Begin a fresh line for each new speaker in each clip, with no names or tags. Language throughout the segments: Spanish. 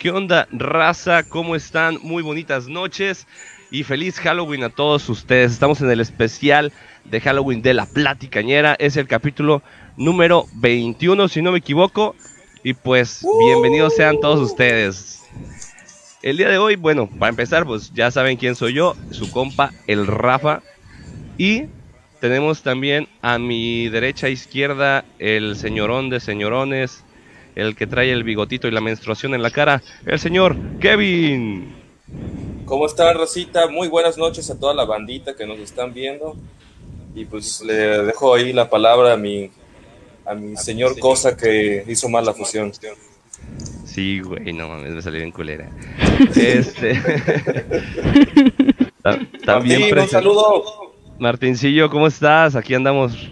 ¿Qué onda, raza? ¿Cómo están? Muy bonitas noches y feliz Halloween a todos ustedes. Estamos en el especial de Halloween de la Platicañera. Es el capítulo número 21, si no me equivoco. Y pues, bienvenidos sean todos ustedes. El día de hoy, bueno, para empezar, pues ya saben quién soy yo, su compa, el Rafa. Y tenemos también a mi derecha e izquierda el señorón de señorones, el que trae el bigotito y la menstruación en la cara, el señor Kevin.
¿Cómo está, Rosita? Muy buenas noches a toda la bandita que nos están viendo. Y pues le dejo ahí la palabra a mi, a mi señor Cosa que hizo mal la fusión.
Sí, güey, no mames, me salió en culera. este...
También Martín, un saludo.
Martincillo, ¿cómo estás? Aquí andamos.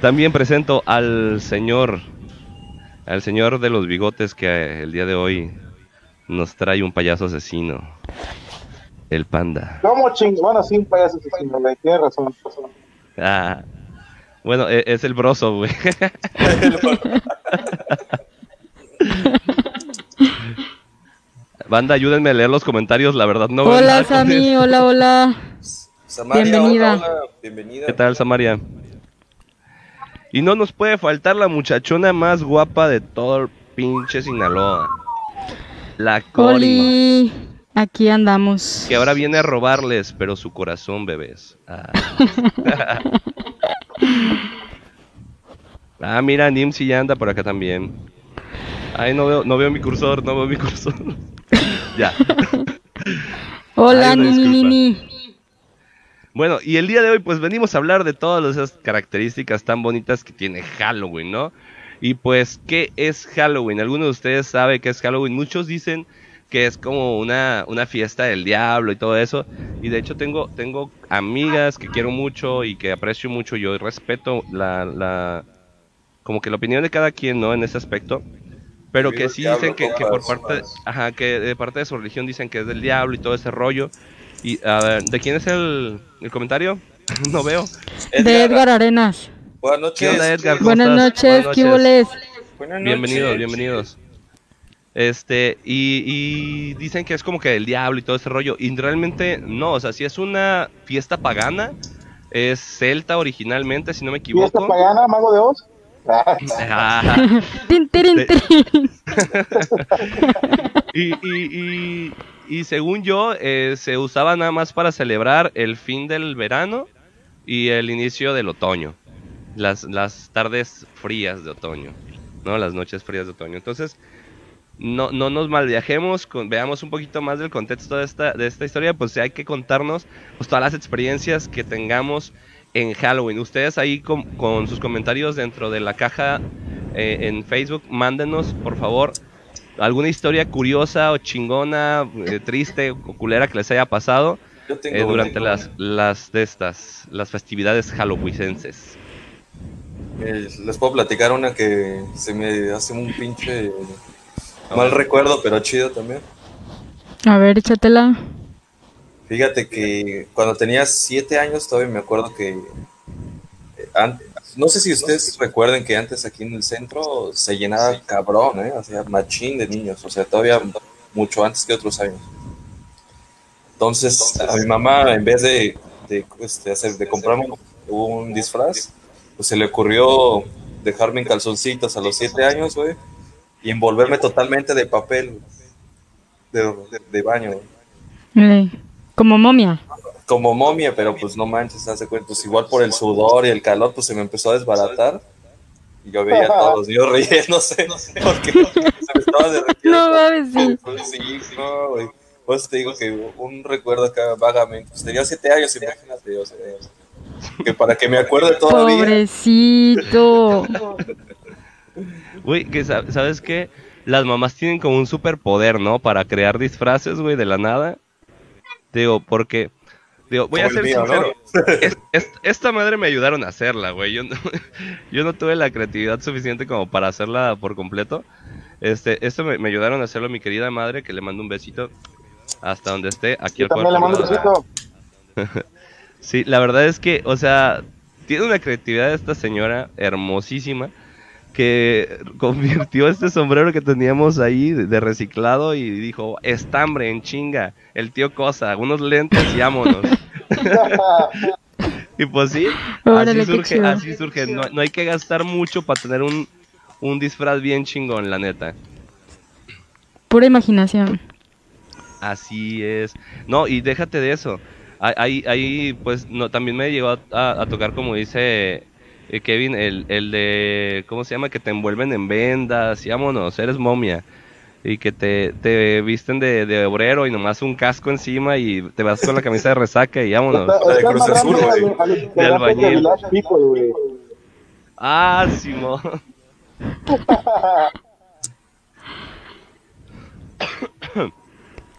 También presento al señor al señor de los bigotes que eh, el día de hoy nos trae un payaso asesino. El panda.
¿Cómo ching? Bueno, sí, un payaso asesino, güey. Tienes razón.
Ah, bueno, e, es, el broso, güey. Banda, ayúdenme a leer los comentarios, la verdad no
Hola, Sami, hola, hola.
Samaria, Bienvenida. Hola, hola. Bienvenida.
¿Qué tal, Samaria? Y no nos puede faltar la muchachona más guapa de todo el pinche Sinaloa. La Coli.
Aquí andamos.
Que ahora viene a robarles, pero su corazón, bebés. Ah, ah mira, Nimsi ya anda por acá también. Ay, no veo, no veo mi cursor, no veo mi cursor. ya.
Hola, Nini, Nini.
Bueno, y el día de hoy pues venimos a hablar de todas esas características tan bonitas que tiene Halloween, ¿no? Y pues, ¿qué es Halloween? ¿Alguno de ustedes sabe qué es Halloween? Muchos dicen que es como una, una fiesta del diablo y todo eso. Y de hecho tengo, tengo amigas que quiero mucho y que aprecio mucho. Yo respeto la, la como que la opinión de cada quien, ¿no? En ese aspecto. Pero que sí dicen que, que por parte, ajá, que de parte de su religión dicen que es del diablo y todo ese rollo. Y a ver, ¿de quién es el, el comentario? no veo.
De Edgar Arenas.
Buenas noches.
Edgar?
Buenas noches, ¿qué
Buenas Bienvenidos, bienvenidos. Este, y, y, dicen que es como que el diablo y todo ese rollo. Y realmente no, o sea, si es una fiesta pagana, es celta originalmente, si no me equivoco.
¿Fiesta pagana, mago de Oz?
Ah.
y, y, y según yo, eh, se usaba nada más para celebrar el fin del verano y el inicio del otoño. Las, las tardes frías de otoño, ¿no? Las noches frías de otoño. Entonces, no, no nos malviajemos, con, veamos un poquito más del contexto de esta, de esta historia, pues hay que contarnos pues, todas las experiencias que tengamos en Halloween. Ustedes ahí con, sus comentarios dentro de la caja eh, en Facebook, mándenos por favor alguna historia curiosa o chingona, eh, triste o culera que les haya pasado eh, durante las, las de estas, las festividades halloweenenses.
Les puedo platicar una que se me hace un pinche mal recuerdo, pero chido también.
A ver, échatela.
Fíjate que cuando tenía siete años todavía me acuerdo que antes, no sé si ustedes recuerden que antes aquí en el centro se llenaba cabrón, ¿eh? O sea, machín de niños, o sea, todavía mucho antes que otros años. Entonces, a mi mamá, en vez de, de, este, hacer, de comprarme un disfraz, pues se le ocurrió dejarme en calzoncitos a los siete años, güey, y envolverme totalmente de papel de, de, baño.
Como momia
como momia, pero pues no manches, hace cuenta, pues igual por el sudor y el calor, pues se me empezó a desbaratar. Y yo veía a todos los niños riéndose, porque se me estaba derretiendo.
No mames, sí.
Sí, no, güey. Pues te digo que un recuerdo acá vagamente, pues tenía siete años, imagínate, o sea, que para que me acuerde todavía.
Pobrecito.
Güey, que sabes qué, las mamás tienen como un superpoder, ¿no? Para crear disfraces, güey, de la nada. Digo, porque Digo, voy a ser sincero. esta madre me ayudaron a hacerla, güey. Yo no, yo no tuve la creatividad suficiente como para hacerla por completo. Este, esto me, ayudaron a hacerlo mi querida madre, que le mando un besito hasta donde esté. Aquí al
cuarto. Le mando un besito.
sí, la verdad es que, o sea, tiene una creatividad esta señora hermosísima. Que convirtió este sombrero que teníamos ahí de, reciclado y dijo, estambre en chinga, el tío Cosa, unos lentes y vámonos. y pues sí,
Órale,
así surge, así surge. No, no hay que gastar mucho para tener un, un disfraz bien chingón, la neta.
Pura imaginación.
Así es. No, y déjate de eso. Ahí, ahí, ahí, pues, no, también me llegó a, a- a tocar, como dice eh, Kevin, el, el de, ¿cómo se llama? Que te envuelven en vendas, y vámonos, eres momia. Y que te, te visten de, de obrero y nomás un casco encima y te vas con la camisa de resaca y vámonos.
Está,
de Cruz Azul, güey.
De albañil.
People.
Ah, Simón.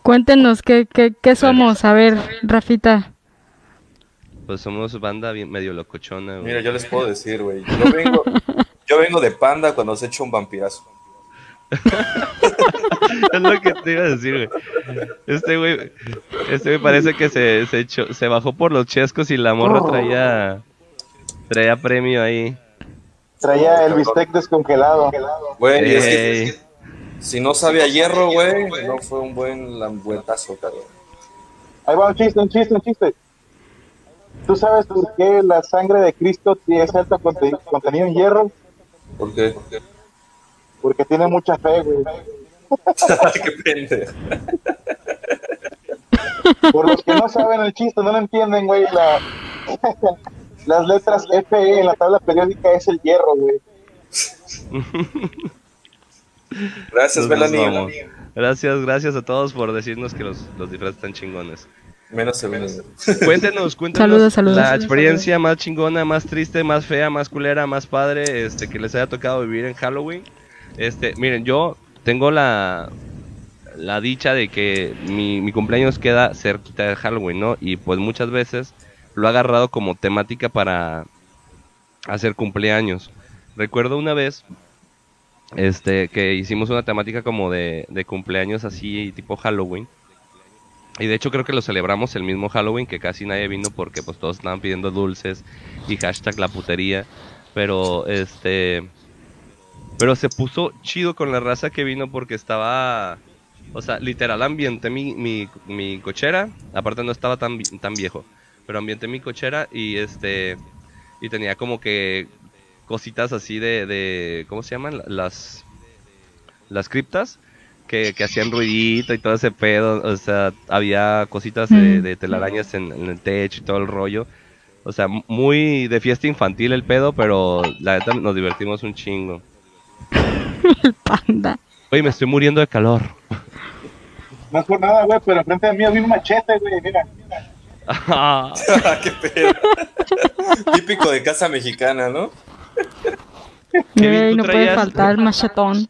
Cuéntenos qué, qué, qué somos. A ver, Rafita.
Pues somos banda bien, medio locochona, güey.
Mira, yo les puedo decir, güey. Yo vengo, yo vengo de panda cuando se echa un vampirazo.
Es lo que te iba a decir, güey. Este güey, este güey parece que se, se, echó- se bajó por los chescos y la morra traía, traía premio ahí.
Traía el bistec descongelado.
Güey, y es que,
Ey.
es que si no sabe a hierro, güey, no fue un buen lambuetazo, cabrón.
Ahí va un chiste, un chiste, un chiste. ¿Tú sabes por qué la sangre de Cristo tiene alto conte- contenido en hierro?
¿Por qué?
Porque tiene mucha fe, güey.
Qué pendejo.
Por los que no saben el chiste, no lo entienden, güey, la... las letras FE en la tabla periódica es el hierro, güey.
Gracias, Melanie.
Gracias, gracias a todos por decirnos que los, los disfraces están chingones.
Menos el menos.
Cuéntenos, cuéntenos
Saludos, saludos.
la experiencia más chingona, más triste, más fea, más culera, más padre, este, que les haya tocado vivir en Halloween. Este, miren, yo tengo la, la dicha de que mi, mi cumpleaños queda cerquita de Halloween, ¿no? Y pues muchas veces lo he agarrado como temática para hacer cumpleaños. Recuerdo una vez este que hicimos una temática como de, de cumpleaños así tipo Halloween. Y de hecho creo que lo celebramos el mismo Halloween que casi nadie vino porque pues todos estaban pidiendo dulces y hashtag la putería. Pero este pero se puso chido con la raza que vino porque estaba o sea, literal ambienté mi, mi, mi cochera, aparte no estaba tan, tan viejo, pero ambienté mi cochera y este y tenía como que cositas así de, de ¿cómo se llaman? Las las criptas que, que hacían ruidito y todo ese pedo, o sea, había cositas de, de telarañas en, en el techo y todo el rollo. O sea, muy de fiesta infantil el pedo, pero la neta nos divertimos un chingo.
El panda.
Oye, me estoy muriendo de calor.
No es por nada, güey, pero enfrente de mí había un machete, güey, mira.
Qué pedo. Típico de casa mexicana, ¿no?
¿tú
no puede faltar el machetón.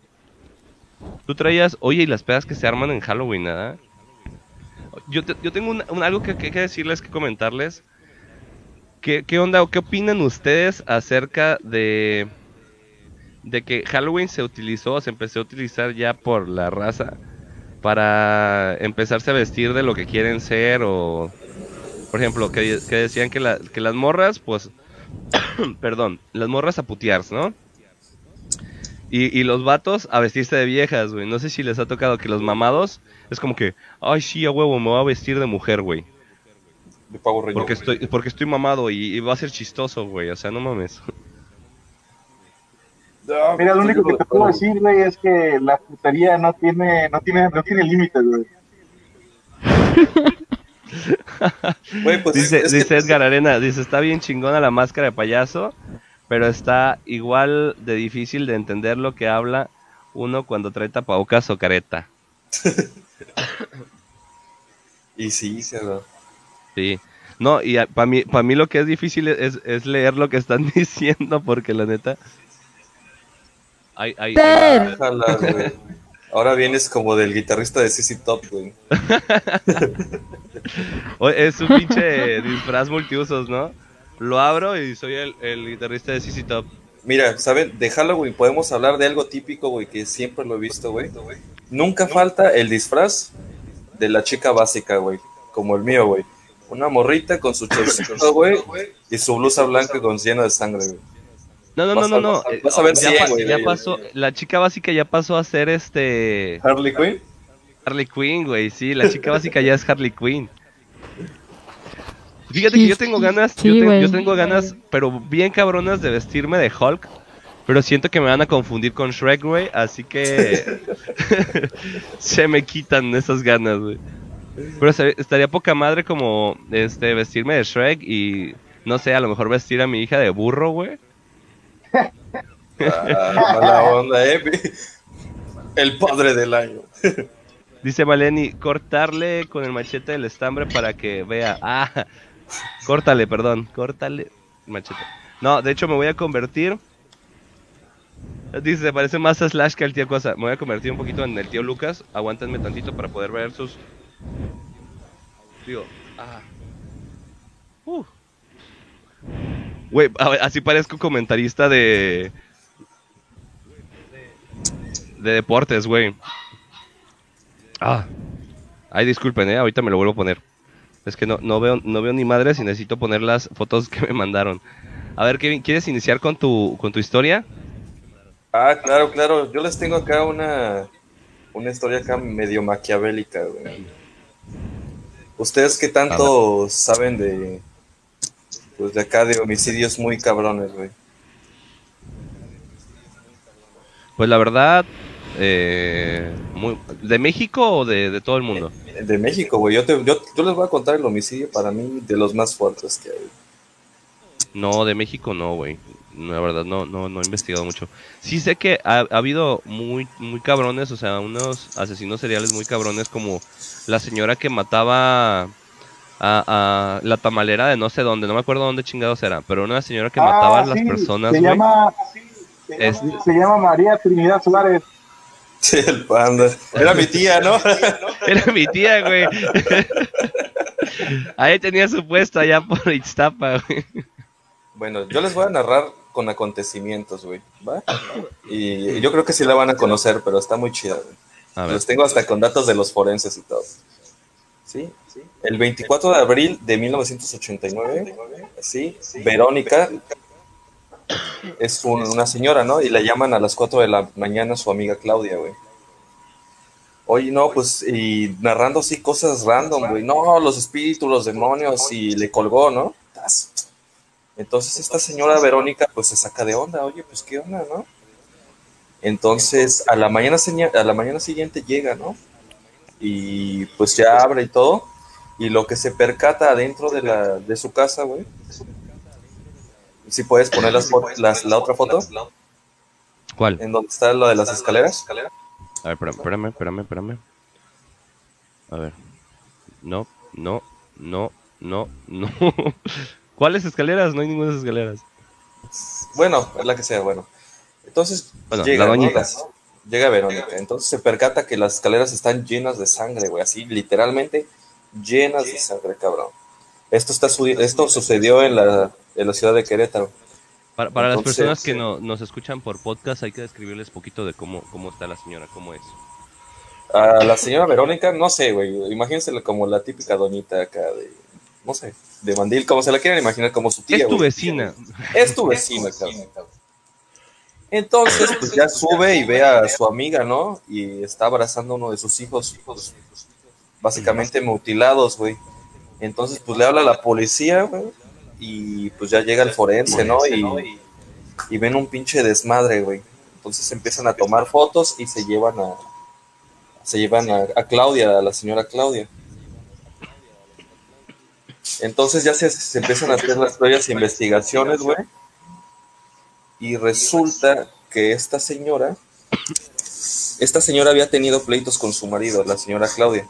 Tú traías, oye, y las pedas que se arman en Halloween, ¿verdad? Yo, yo tengo un, algo que, que, decirles, que comentarles. ¿Qué, ¿Qué onda o qué opinan ustedes acerca de, de que Halloween se utilizó, se empezó a utilizar ya por la raza para empezarse a vestir de lo que quieren ser o, por ejemplo, que, que decían que, la- que las morras, pues, perdón, las morras a putears, ¿no? Y, y los vatos a vestirse de viejas, güey. No sé si les ha tocado que los mamados es como que, ay, sí, a huevo, me voy a vestir de mujer, güey.
De pavo reñón.
Porque estoy, porque estoy mamado y, y va a ser chistoso, güey. O sea, no mames.
No,
Mira, lo único que te puedo decir, güey, es que la putería no tiene, no tiene, no tiene límites, güey.
Güey, pues
Dice,
es
dice Edgar Arena, dice, está bien chingona la máscara de payaso, pero está igual de difícil de entender lo que habla uno cuando trae tapabocas o careta.
Y sí, se da.
Sí. No, y para mí, para mí lo que es difícil es, es leer lo que están diciendo, porque la neta...
Ojalá, güey. Ahora vienes como del guitarrista de CC Top, güey.
Es un pinche disfraz multiusos, ¿no? Lo abro y soy el, el guitarrista de CC Top.
Mira, ¿saben? De Halloween podemos hablar de algo típico, güey, que siempre lo he visto, güey. Nunca falta el disfraz de la chica básica, güey. Como el mío, güey. Una morrita con su chorcito, güey, y su blusa blanca con llena de sangre, güey.
No, no, no, no, no.
vas a-
eh,
ver
ya,
100,
pa-
güey,
ya pasó, la chica básica ya pasó a ser este
Harley Quinn.
Harley Quinn, güey, sí, la chica básica ya es Harley Quinn. Fíjate que yo tengo ganas,
Sí,
yo, te-
güey.
yo tengo ganas, pero bien cabronas de vestirme de Hulk, pero siento que me van a confundir con Shrek, güey, así que se me quitan esas ganas, güey. Pero estaría poca madre como este vestirme de Shrek y no sé, a lo mejor vestir a mi hija de burro, güey.
Ah, mala onda, eh. El padre del año.
Dice Maleni, cortarle con el machete del estambre para que vea. Ah, córtale, perdón, córtale machete. No, de hecho me voy a convertir. Dice, se parece más a Slash que al tío Cosa. Me voy a convertir un poquito en el tío Lucas. Aguántenme tantito para poder ver sus. Digo, ah. Uh. Güey, así parezco comentarista de. De deportes, güey. Ah. Ay, disculpen, eh. Ahorita me lo vuelvo a poner. Es que no, no veo, no veo ni madres y necesito poner las fotos que me mandaron. A ver, Kevin, ¿quieres iniciar con tu, con tu historia?
Ah, claro, claro. Yo les tengo acá una, una historia acá medio maquiavélica, güey. ¿Ustedes qué tanto saben de, pues de acá de homicidios muy cabrones, güey?
Pues la verdad, eh, muy- ¿de México o de, de todo el mundo?
De México, güey. Yo, te- yo, yo les voy a contar el homicidio para mí de los más fuertes que hay.
No, de México no, güey. No, La verdad, no, no, no he investigado mucho. Sí sé que ha, ha habido muy, muy cabrones, o sea, unos asesinos seriales muy cabrones, como la señora que mataba a, a la tamalera de no sé dónde, no me acuerdo dónde chingados era, pero una señora que mataba
Ah,
a las
sí,
personas,
Se
güey.
llama,
Es-
se llama María Trinidad Suárez.
Sí, el panda. Era mi tía, ¿no?
Era mi tía, güey. Ahí tenía su puesto allá por Ixtapa, güey.
Bueno, yo les voy a narrar con acontecimientos, güey. ¿Va? Y yo creo que sí la van a conocer, pero está muy chida, güey. Los tengo hasta con datos de los forenses y todo. ¿Sí? El 24 de abril de 1989, sí, Verónica es un- una señora, ¿no? Y la llaman a las 4 de la mañana su amiga Claudia, güey. Oye, no, pues, y narrando así cosas random, güey. No, los espíritus, los demonios, y le colgó, ¿no? Entonces esta señora Verónica, pues se saca de onda, oye, pues, ¿qué onda, no? Entonces, a la mañana, a la mañana siguiente llega, ¿no? Y pues ya abre y todo. Y lo que se percata adentro de, la, de su casa, güey. Si puedes poner las, las- la otra foto,
¿cuál?
en donde está lo de las escaleras.
A ver, espérame, espérame, espérame, espérame. A ver. No, no, no, no, no. ¿Cuáles escaleras? No hay ninguna escaleras.
Bueno, es la que sea, bueno. Entonces
Bueno,
llega,
la
llega Verónica. Entonces se percata que las escaleras están llenas de sangre, güey. Así, literalmente llenas de sangre, cabrón. Esto, está su- esto sucedió en la, en la ciudad de Querétaro.
Para, para las personas que no, nos escuchan por podcast, hay que describirles poquito de cómo, cómo está la señora, cómo es.
A la señora Verónica, no sé, güey. Imagínensela como la típica doñita acá de, no sé, de mandil, como se la quieran imaginar, como su tía.
es tu
güey.
vecina.
Es tu vecina, cabrón. Entonces, pues ya sube y ve a su amiga, ¿no? Y está abrazando a uno de sus hijos, pues, básicamente mutilados, güey. Entonces, pues le habla a la policía, güey. Y pues ya llega el forense, ¿no? Y, y ven un pinche desmadre, güey. Entonces empiezan a tomar fotos y se llevan a. Se llevan a, a Claudia, a la señora Claudia. Entonces ya se, se empiezan a hacer las propias investigaciones, güey. Y resulta que esta señora, esta señora había tenido pleitos con su marido, la señora Claudia.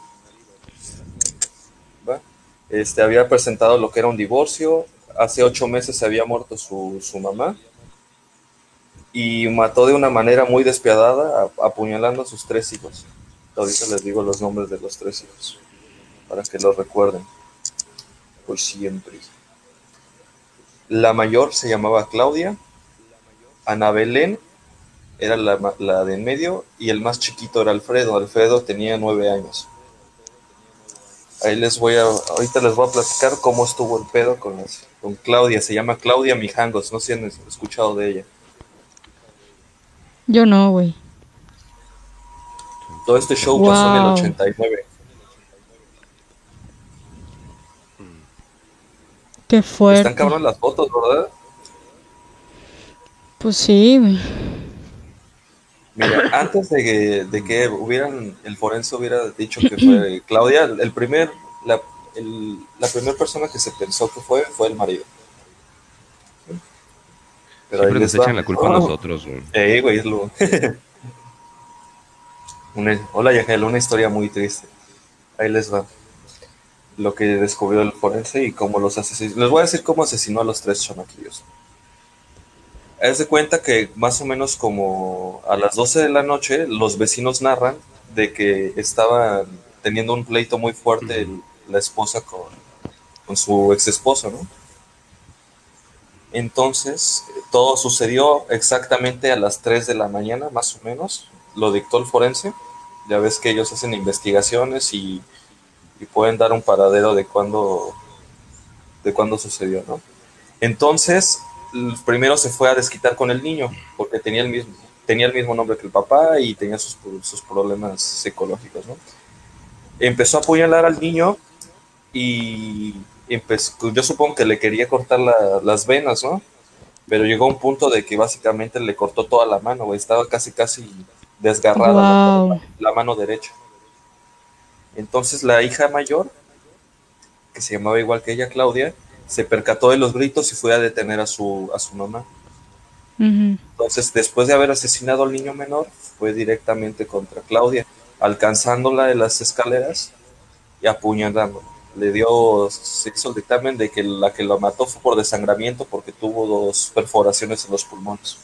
Este, había presentado lo que era un divorcio. Hace ocho meses se había muerto su, su mamá. Y mató de una manera muy despiadada, apuñalando a sus tres hijos. Ahorita les digo los nombres de los tres hijos, para que los recuerden. Por siempre. La mayor se llamaba Claudia, Ana Belén era la, la de en medio y el más chiquito era Alfredo. Alfredo tenía nueve años. Ahí les voy a, ahorita les voy a platicar cómo estuvo el pedo con, las- con Claudia. Se llama Claudia Mijangos, no sé si han escuchado de ella.
Yo no, güey.
Todo este show pasó en el
Wow.
89.
Qué
Están
fuerte.
cabrón las fotos, ¿verdad?
Pues sí, güey.
Mira, antes de que, de que hubieran, el forense hubiera dicho que fue Claudia, el primer, la, el- la primera persona que se pensó que fue, fue el marido. Pero
Siempre nos echan la culpa a
Oh.
nosotros, güey.
Eh, güey, es lo. Una- hola, Yagel, una historia muy triste. Ahí les va. Lo que descubrió el forense y cómo los asesinó. Les voy a decir cómo asesinó a los tres chamaquillos. Haz de cuenta que más o menos como a las 12 de la noche, los vecinos narran de que estaban teniendo un pleito muy fuerte el- la esposa con, con su ex esposo, ¿no? Entonces, todo sucedió exactamente a las 3 de la mañana, más o menos. Lo dictó el forense. Ya ves que ellos hacen investigaciones y, y pueden dar un paradero de cuándo, de cuándo sucedió, ¿no? Entonces, primero se fue a desquitar con el niño, porque tenía el mismo, tenía el mismo nombre que el papá y tenía sus, sus problemas psicológicos, ¿no? Empezó a apuñalar al niño y empezó, yo supongo que le quería cortar la- las venas, ¿no? Pero llegó a un punto de que básicamente le cortó toda la mano, güey. Estaba casi, casi desgarrada la, mano derecha. Entonces la hija mayor, que se llamaba igual que ella, Claudia, se percató de los gritos y fue a detener a su, a su mamá. Entonces, después de haber asesinado al niño menor, fue directamente contra Claudia, alcanzándola de las escaleras y apuñalándola. Le dio, se hizo el dictamen de que la que lo mató fue por desangramiento porque tuvo dos perforaciones en los pulmones.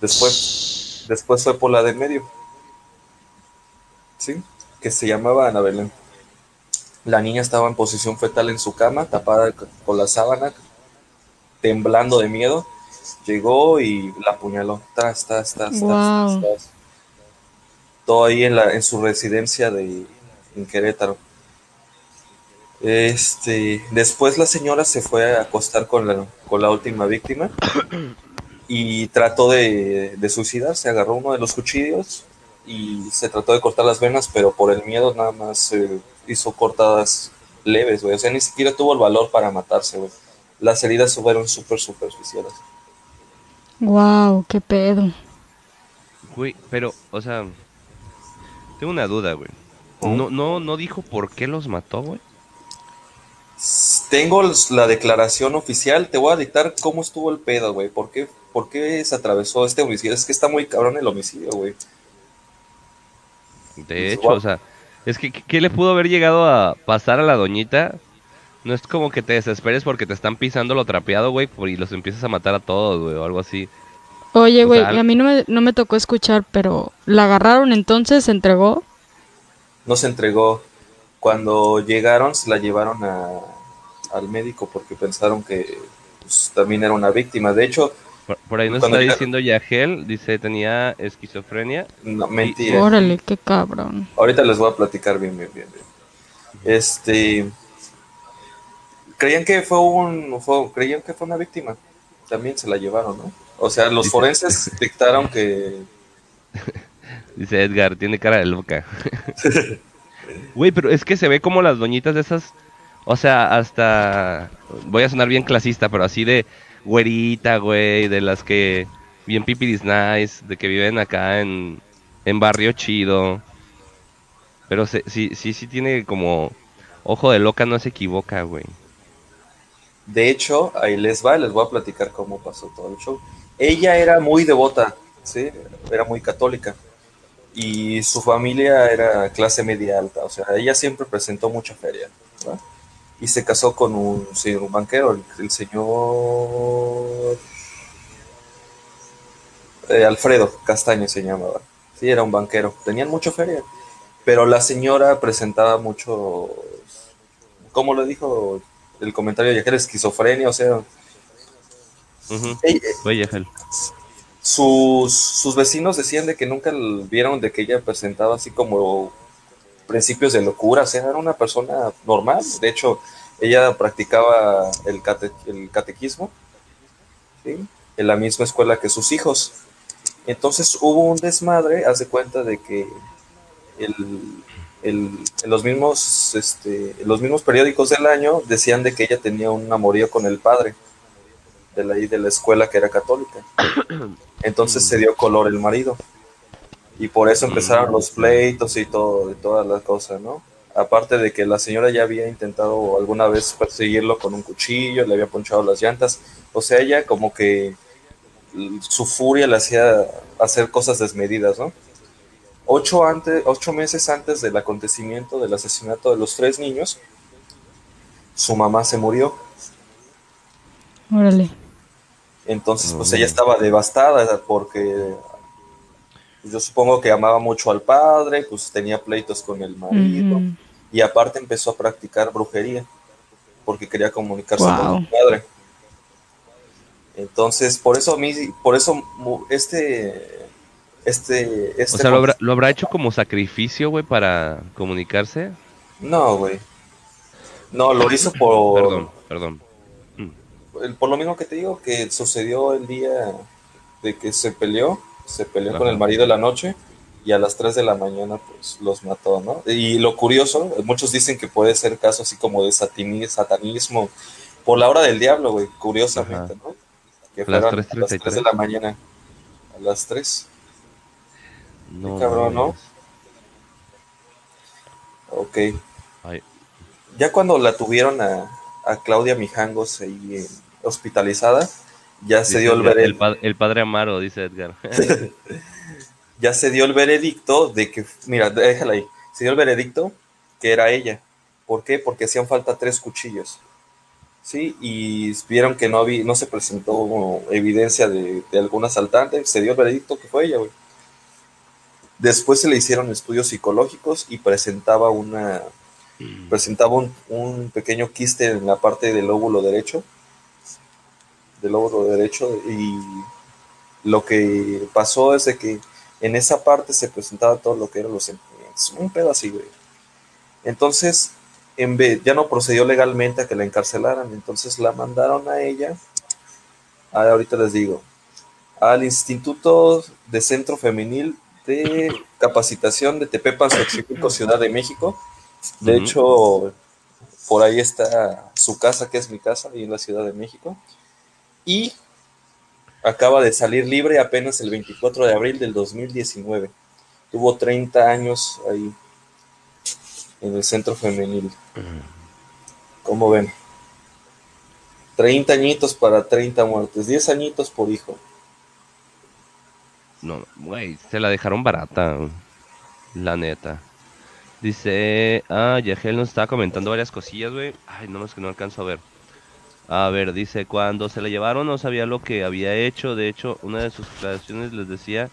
Después, después fue por la de medio, ¿sí? Que se llamaba Ana Belén. La niña estaba en posición fetal en su cama, tapada con la sábana, temblando de miedo. Llegó y la apuñaló. Tras, tras, tras, tras,
Wow.
tras, tras. Todo ahí en, la, en su residencia de en Querétaro. Este, después la señora se fue a acostar con la, con la última víctima y trató de, de suicidarse. Agarró uno de los cuchillos y se trató de cortar las venas, pero por el miedo nada más eh, hizo cortadas leves, güey. O sea, ni siquiera tuvo el valor para matarse, güey. Las heridas fueron súper superficiales.
Wow, qué pedo.
Güey, pero, o sea, tengo una duda, güey. No, no, no dijo por qué los mató, güey.
Tengo la declaración oficial, te voy a dictar cómo estuvo el pedo, güey. ¿Por qué, ¿Por qué se atravesó este homicidio? Es que está muy cabrón el homicidio, güey.
De hecho, o sea, es que ¿qué le pudo haber llegado a pasar a la doñita? No es como que te desesperes porque te están pisando lo trapeado, güey, y los empiezas a matar a todos, güey, o algo así.
Oye,
O
güey,
sea,
a mí no me, no me tocó escuchar, pero ¿la agarraron entonces? ¿Se entregó?
No se entregó. Cuando llegaron, se la llevaron a, al médico porque pensaron que pues, también era una víctima. De hecho,
Por, por ahí nos está diciendo Yagel, dice tenía esquizofrenia.
no, mentira.
Órale, qué cabrón.
Ahorita les voy a platicar bien, bien, bien. bien. Este. Creían que fue un. fue- creían que fue una víctima. También se la llevaron, ¿no? O sea, los
Dice-
forenses dictaron que.
Dice Edgar, tiene cara de loca. Güey, pero es que se ve como las doñitas de esas, o sea, hasta, voy a sonar bien clasista, pero así de güerita, güey, de las que, bien pipiris nice, de que viven acá en, en barrio chido. Pero se- sí, sí, sí tiene como, ojo de loca, no se equivoca, güey.
De hecho, ahí les va, les voy a platicar cómo pasó todo el show. Ella era muy devota, ¿sí? Era muy católica. Y su familia era clase media alta, o sea, ella siempre presentó mucha feria, ¿verdad? Y se casó con un, sí, un banquero, el, el señor eh, Alfredo Castaño se llamaba. Sí, era un banquero. Tenían mucha feria. Pero la señora presentaba mucho, ¿cómo lo dijo el comentario de Yajer? Esquizofrenia, o sea, ella-
Güey, Yagel.
sus, sus vecinos decían de que nunca vieron de que ella presentaba así como principios de locura, o sea, era una persona normal. De hecho, ella practicaba el, cate- el catequismo ¿sí? en la misma escuela que sus hijos. Entonces hubo un desmadre, haz de cuenta de que el, el- en los mismos, este, en los mismos periódicos del año decían de que ella tenía un amorío con el padre de la, de la escuela que era católica. Entonces se dio color el marido. Y por eso empezaron los pleitos y todo, y todas las cosas, ¿no? Aparte de que la señora ya había intentado alguna vez perseguirlo con un cuchillo, le había ponchado las llantas. O sea, ella como que su furia le hacía hacer cosas desmedidas, ¿no? Ocho, antes, ocho meses antes del acontecimiento del asesinato de los tres niños, su mamá se murió.
Órale.
Entonces, pues
Oh.
ella estaba devastada porque yo supongo que amaba mucho al padre, pues tenía pleitos con el marido y aparte empezó a practicar brujería porque quería comunicarse con el padre. Entonces, por eso a mí, por eso mu- este, este,
O
este,
sea, ¿lo habrá, lo habrá hecho como sacrificio, güey, para comunicarse?
no, güey, no, lo hizo por,
Perdón, perdón.
el- por lo mismo que te digo, que sucedió el día de que se peleó, se peleó con el marido de la noche y a las 3 de la mañana pues los mató, ¿no? Y lo curioso, muchos dicen que puede ser caso así como de satini- satanismo por la hora del diablo, güey, curiosamente, ¿no? Que
las
fueron a las
3:33.
3 de la mañana, a las 3.
No,
cabrón, ¿no? Ok.
Ay,
Ya cuando la tuvieron a, a Claudia Mijangos ahí eh, hospitalizada, ya se dio el,
Edgar,
vere-
el, pa- el padre Amaro, dice Edgar.
ya se dio el veredicto de que, mira, déjala ahí, se dio el veredicto que era ella. ¿Por qué? Porque hacían falta tres cuchillos. Sí, y vieron que no había, no se presentó evidencia de, de algún asaltante, se dio el veredicto que fue ella, güey. Después se le hicieron estudios psicológicos y presentaba una, presentaba un, un pequeño quiste en la parte del lóbulo derecho, del lóbulo derecho, y lo que pasó es de que en esa parte se presentaba todo lo que eran los sentimientos, un pedo así, güey. Entonces, en vez, ya no procedió legalmente a que la encarcelaran, entonces la mandaron a ella, a- ahorita les digo, al Instituto de Centro Femenil de Capacitación de Tepepan, Xochimilco, Ciudad de México. De hecho, por ahí está su casa, que es mi casa, ahí en la Ciudad de México. Y acaba de salir libre apenas el 24 de abril del 2019. Tuvo 30 años ahí en el centro femenil. ¿Cómo ven? 30 añitos para 30 muertes, 10 añitos por hijo.
No, güey, se la dejaron barata, la neta. Dice, ah, Yagel nos estaba comentando varias cosillas, güey. Ay, no, es que no alcanzo a ver. A ver, dice, cuando se la llevaron no sabía lo que había hecho. De hecho, una de sus declaraciones les decía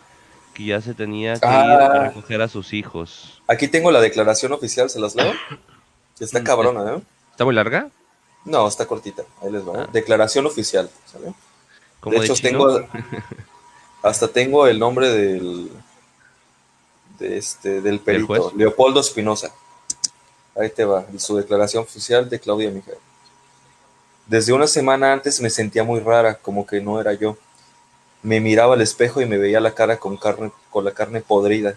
que ya se tenía que ir a
Ah.
recoger a sus hijos.
Aquí tengo la declaración oficial, ¿se las leo? Está cabrona, ¿eh?
¿Está muy larga?
No, está cortita. Ahí les va.
Ah.
Declaración oficial, ¿sale? De hecho, tengo hasta tengo el nombre del de este del perito? Leopoldo Espinosa. Ahí te va, su declaración oficial de Claudia Miguel. Desde una semana antes me sentía muy rara, como que no era yo. Me miraba al espejo y me veía la cara con carne con la carne podrida.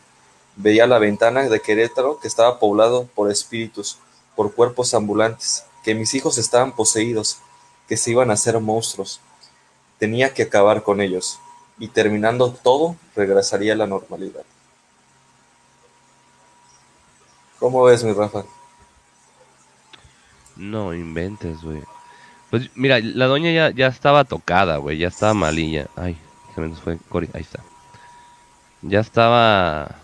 Veía la ventana de Querétaro que estaba poblado por espíritus, por cuerpos ambulantes, que mis hijos estaban poseídos, que se iban a hacer monstruos. Tenía que acabar con ellos y terminando todo regresaría a la normalidad. ¿Cómo ves, mi Rafa?
No inventes, güey. Pues mira, la doña ya, ya estaba tocada, güey. Ya estaba malilla. Ay, se me fue. Ahí está. Ya estaba.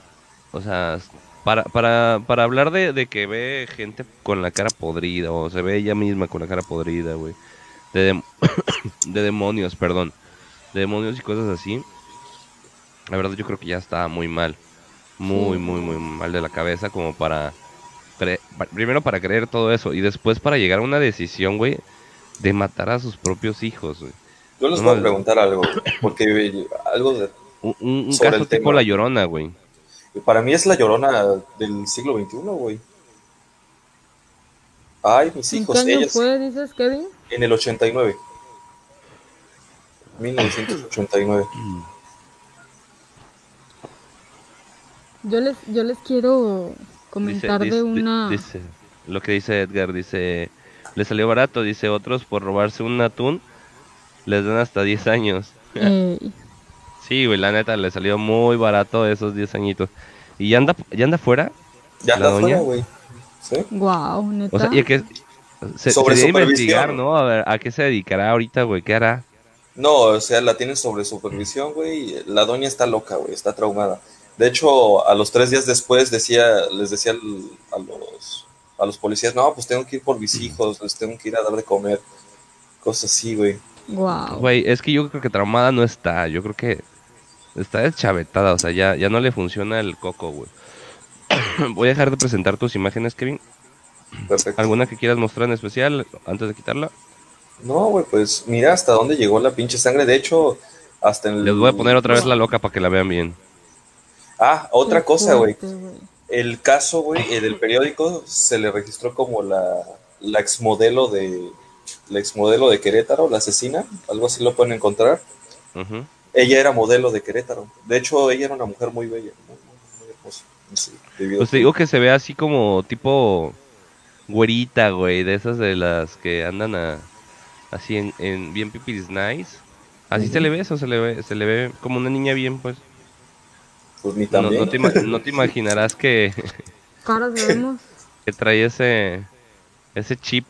O sea, para, para, para hablar de, de que ve gente con la cara podrida, o se ve ella misma con la cara podrida, güey. De, dem- de demonios, perdón. De demonios y cosas así. La verdad, yo creo que ya estaba muy mal. Muy, muy, muy mal de la cabeza, como para. Primero para creer todo eso, y después para llegar a una decisión, güey, de matar a sus propios hijos, güey.
Yo les
No,
voy a preguntar algo, porque algo de,
Un, un- un
Sobre
caso
el
tipo
tema.
La Llorona, güey.
para mí es la llorona del siglo XXI, güey. Ay, mis
¿En
hijos,
año
ellas
fue, dices, Kevin?
en el 89. 1989.
Yo les, yo les quiero comentar
dice-
de una...
dice, lo que dice Edgar, dice, le salió barato, dice, otros por robarse un atún les dan hasta 10 años. Sí, güey, la neta, le salió muy barato esos 10 añitos. ¿Y ya anda, ya anda fuera?
Ya
¿La
está
doña?
afuera, güey. ¿Sí?
Guau, neta.
O sea, y que se,
Sobre
investigar, ¿no? A ver, ¿a qué se dedicará ahorita, güey? ¿Qué hará?
No, o sea, la tienen sobre supervisión, güey. La doña está loca, güey, está traumada. De hecho, a los tres días después decía, les decía a los, a los policías, no, pues tengo que ir por mis hijos, les tengo que ir a dar de comer. Cosas así, güey.
Guau.
Güey, es que yo creo que traumada no está. Yo creo que está deschavetada. O sea, ya, ya no le funciona el coco, güey. Voy a dejar de presentar tus imágenes, Kevin.
Perfecto.
¿Alguna que quieras mostrar en especial antes de quitarla?
No, güey, pues mira hasta dónde llegó la pinche sangre. De hecho, hasta en el...
Les voy a poner otra vez la loca para que la vean bien.
Ah, otra cosa, güey. El caso, güey, eh, del periódico se le registró como la, la exmodelo de la exmodelo de Querétaro, la asesina, algo así lo pueden encontrar. Ella era modelo de Querétaro. De hecho, ella era una mujer muy bella, muy, muy- muy hermosa. Sí,
Pues te digo que se ve así como tipo güerita, güey, de esas de las que andan a, así en, en bien pipiris nice. Así se le ve eso, se le ve, se le ve como una niña bien, pues.
Pues ni
No,
también.
no te, ima- no te imaginarás que,
Caras vemos.
que trae ese, ese chip.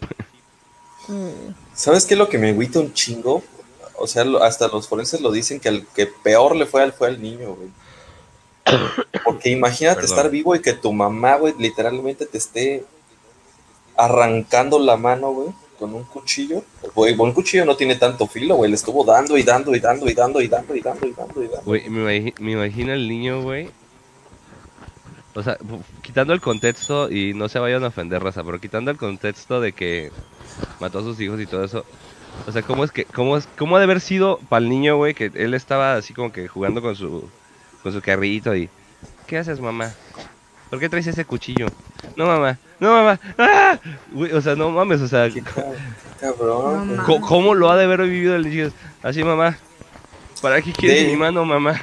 eh,
¿Sabes qué es lo que me agüita un chingo? O sea, lo- hasta los forenses lo dicen que al que peor le fue al fue al niño, güey. Porque imagínate
Perdón.
estar vivo y que tu mamá, güey, literalmente te esté arrancando la mano, güey, con un cuchillo. Güey, un cuchillo no tiene tanto filo, güey. Le estuvo dando y dando y dando y dando y dando y dando y dando y dando.
Me, me imagino el niño, güey. O sea, quitando el contexto, y no se vayan a ofender, raza, pero quitando el contexto de que mató a sus hijos y todo eso. O sea, ¿cómo es que, cómo es, cómo ha de haber sido para el niño, güey, que él estaba así como que jugando con su, con su carrito y... ¿Qué haces, mamá? ¿Por qué traes ese cuchillo? No, mamá, no, mamá. ¡Ah! Güey, o sea, no mames, o sea,
cabrón.
No.
¿cómo, cómo lo ha de haber vivido el niño? Así, mamá. ¿Para qué quieres
De-
mi mano, mamá?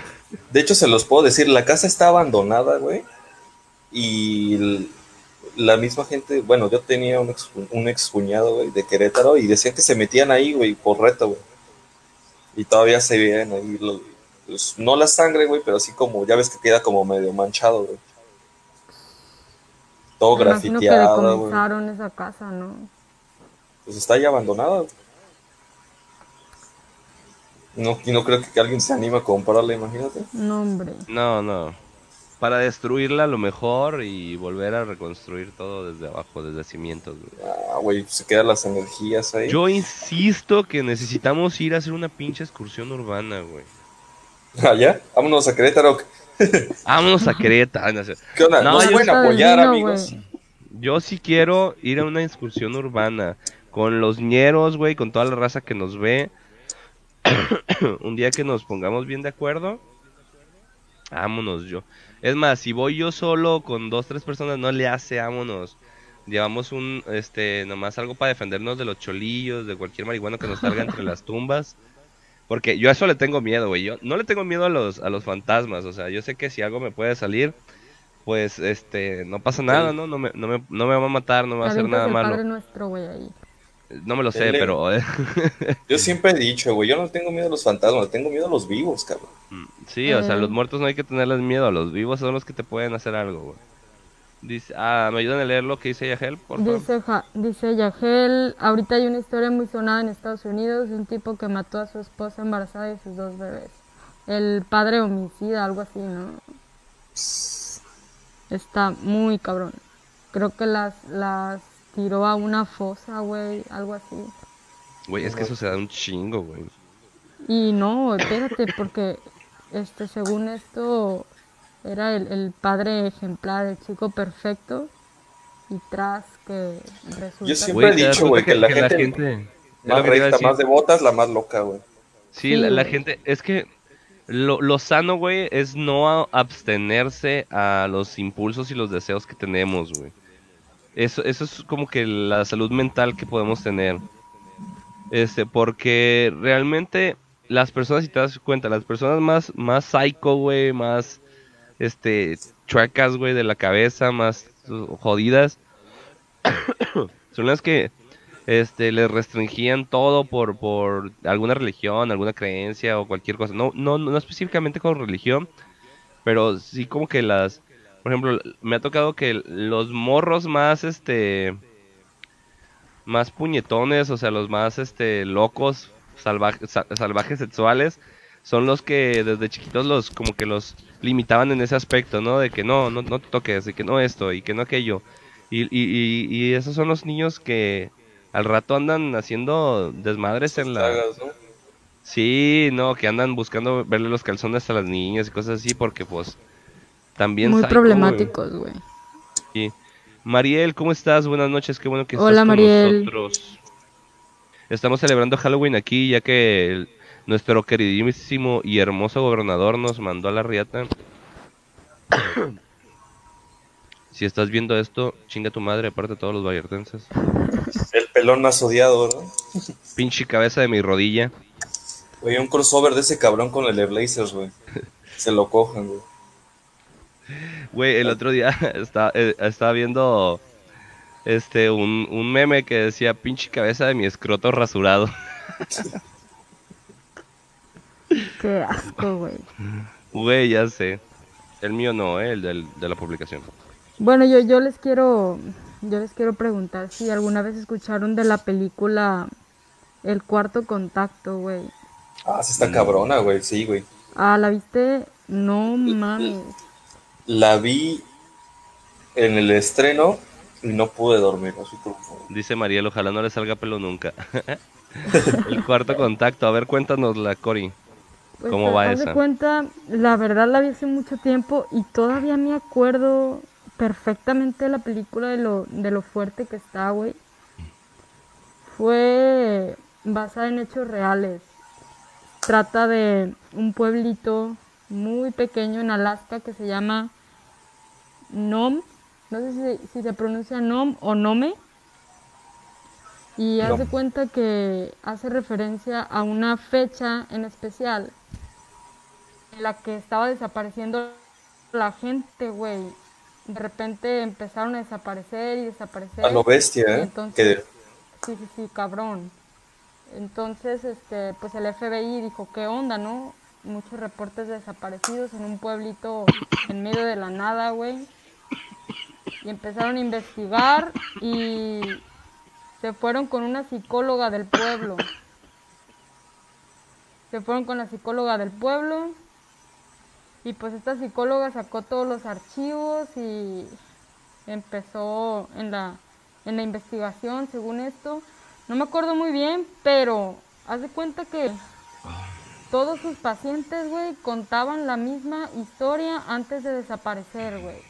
De hecho, se los puedo decir, la casa está abandonada, güey. Y la misma gente, bueno, yo tenía un ex, un ex cuñado, güey, de Querétaro, y decían que se metían ahí, güey, por reto, güey. Y todavía se veían ahí, pues, no la sangre, güey, pero así como, ya ves que queda como medio manchado, güey. Todo
me imagino que decomisaron esa casa, ¿no?
Pues está ahí abandonada. No, y no creo que alguien se anime a comprarla, imagínate.
No, hombre.
No, no. Para destruirla a lo mejor y volver a reconstruir todo desde abajo, desde cimientos. güey.
Ah, güey, se quedan las energías ahí.
Yo insisto que necesitamos ir a hacer una pinche excursión urbana, güey.
Allá, vámonos a Querétaro.
Vámonos a Querétaro. no sé.
¿Qué onda?
No,
pueden apoyar,
vino,
amigos.
Yo sí quiero ir a una excursión urbana con los ñeros, güey, con toda la raza que nos ve. Un día que nos pongamos bien de acuerdo, vámonos yo. Es más, si voy yo solo con dos, tres personas, no le hace, vámonos. Llevamos un, este, nomás algo para defendernos de los cholillos, de cualquier marihuana que nos salga entre las tumbas. Porque yo a eso le tengo miedo, güey. Yo no le tengo miedo a los, a los fantasmas. O sea, yo sé que si algo me puede salir, pues, este, no pasa nada, ¿no? No me, no me, no me va a matar, no me va a hacer nada
el
malo.
Padre Nuestro, güey, ahí.
No me lo sé,
Dele.
pero...
Yo siempre he dicho, güey, yo no tengo miedo a los fantasmas, tengo miedo a los vivos, cabrón.
Sí, o sea,
Eh.
los muertos no hay que tenerles miedo, a los vivos son los que te pueden hacer algo, güey. Dice, ah, ¿me ayudan a leer lo que dice Yahel, por favor?
Dice, Ja- dice Yagel, ahorita hay una historia muy sonada en Estados Unidos de un tipo que mató a su esposa embarazada y sus dos bebés. El padre homicida, algo así, ¿no? Está muy cabrón. Creo que las, las tiró a una fosa, güey, algo así.
Güey, es que eso se da un chingo, güey.
Y no, espérate, porque este, según esto, era el, el padre ejemplar, el chico perfecto. Y tras que resulta
Yo siempre he dicho, güey, que la gente-
es
Más
lo que te iba a
recta, más de botas, la más loca, güey.
Sí, la, la gente, es que lo, lo sano, güey, es no abstenerse a los impulsos y los deseos que tenemos, güey. Eso, eso es como que la salud mental que podemos tener. Este, porque realmente las personas, si te das cuenta, las personas más, más psycho, güey, más, este, chuecas, güey, de la cabeza, más uh, jodidas. Son las que este, les restringían todo por, por alguna religión, alguna creencia o cualquier cosa. No, no, no específicamente con religión, pero sí como que las, por ejemplo, me ha tocado que los morros más, este, más puñetones, o sea, los más, este, locos, salvajes, salvajes sexuales, son los que desde chiquitos los, como que los limitaban en ese aspecto, ¿no? De que no, no, no te toques, y que no esto, y que no aquello. Y, y, y, esos son los niños que al rato andan haciendo desmadres en la... Sí, no, que andan buscando verle los calzones a las niñas y cosas así, porque pues también...
Muy problemáticos, güey.
Sí. Mariel, ¿cómo estás? Buenas noches, qué bueno que
estás con nosotros.
Estamos celebrando Halloween aquí, ya que nuestro queridísimo y hermoso gobernador nos mandó a la riata. si estás viendo esto, chinga tu madre, aparte de todos los vallartenses.
El pelón más odiado, ¿no?
Pinche cabeza de mi rodilla.
Oye, un crossover de ese cabrón con el de Blazers, güey. Se lo cojan, güey.
Güey, el otro día estaba, eh, estaba viendo este un, un meme que decía pinche cabeza de mi escroto rasurado.
Qué asco, güey.
Güey, ya sé. El mío no, ¿eh? el del, de la publicación.
Bueno, yo, yo les quiero yo les quiero preguntar si alguna vez escucharon de la película El Cuarto Contacto, güey.
Ah, sí está cabrona, güey, sí, güey.
Ah, ¿la viste? No mames.
La vi en el estreno y no pude dormir, así
Dice Mariel, ojalá no le salga pelo nunca. el cuarto contacto, a ver, cuéntanos la Cori. Pues, ¿Cómo va esa?
De cuenta, la verdad la vi hace mucho tiempo y todavía me acuerdo perfectamente la película de lo, de lo fuerte que está, güey. Fue basada en hechos reales. Trata de un pueblito muy pequeño en Alaska que se llama Nom. No sé si, se pronuncia Nom o Nome. Y hace cuenta que hace referencia a una fecha en especial en la que estaba desapareciendo la gente, güey de repente empezaron a desaparecer y desaparecer.
A lo bestia, ¿eh?
Entonces, Sí, sí, sí, cabrón. Entonces, este, pues el FBI dijo, ¿qué onda, no? Muchos reportes de desaparecidos en un pueblito en medio de la nada, güey. Y empezaron a investigar y se fueron con una psicóloga del pueblo. Se fueron con la psicóloga del pueblo y pues esta psicóloga sacó todos los archivos y empezó en la, en la investigación, según esto. No me acuerdo muy bien, pero haz de cuenta que todos sus pacientes, güey, contaban la misma historia antes de desaparecer, güey.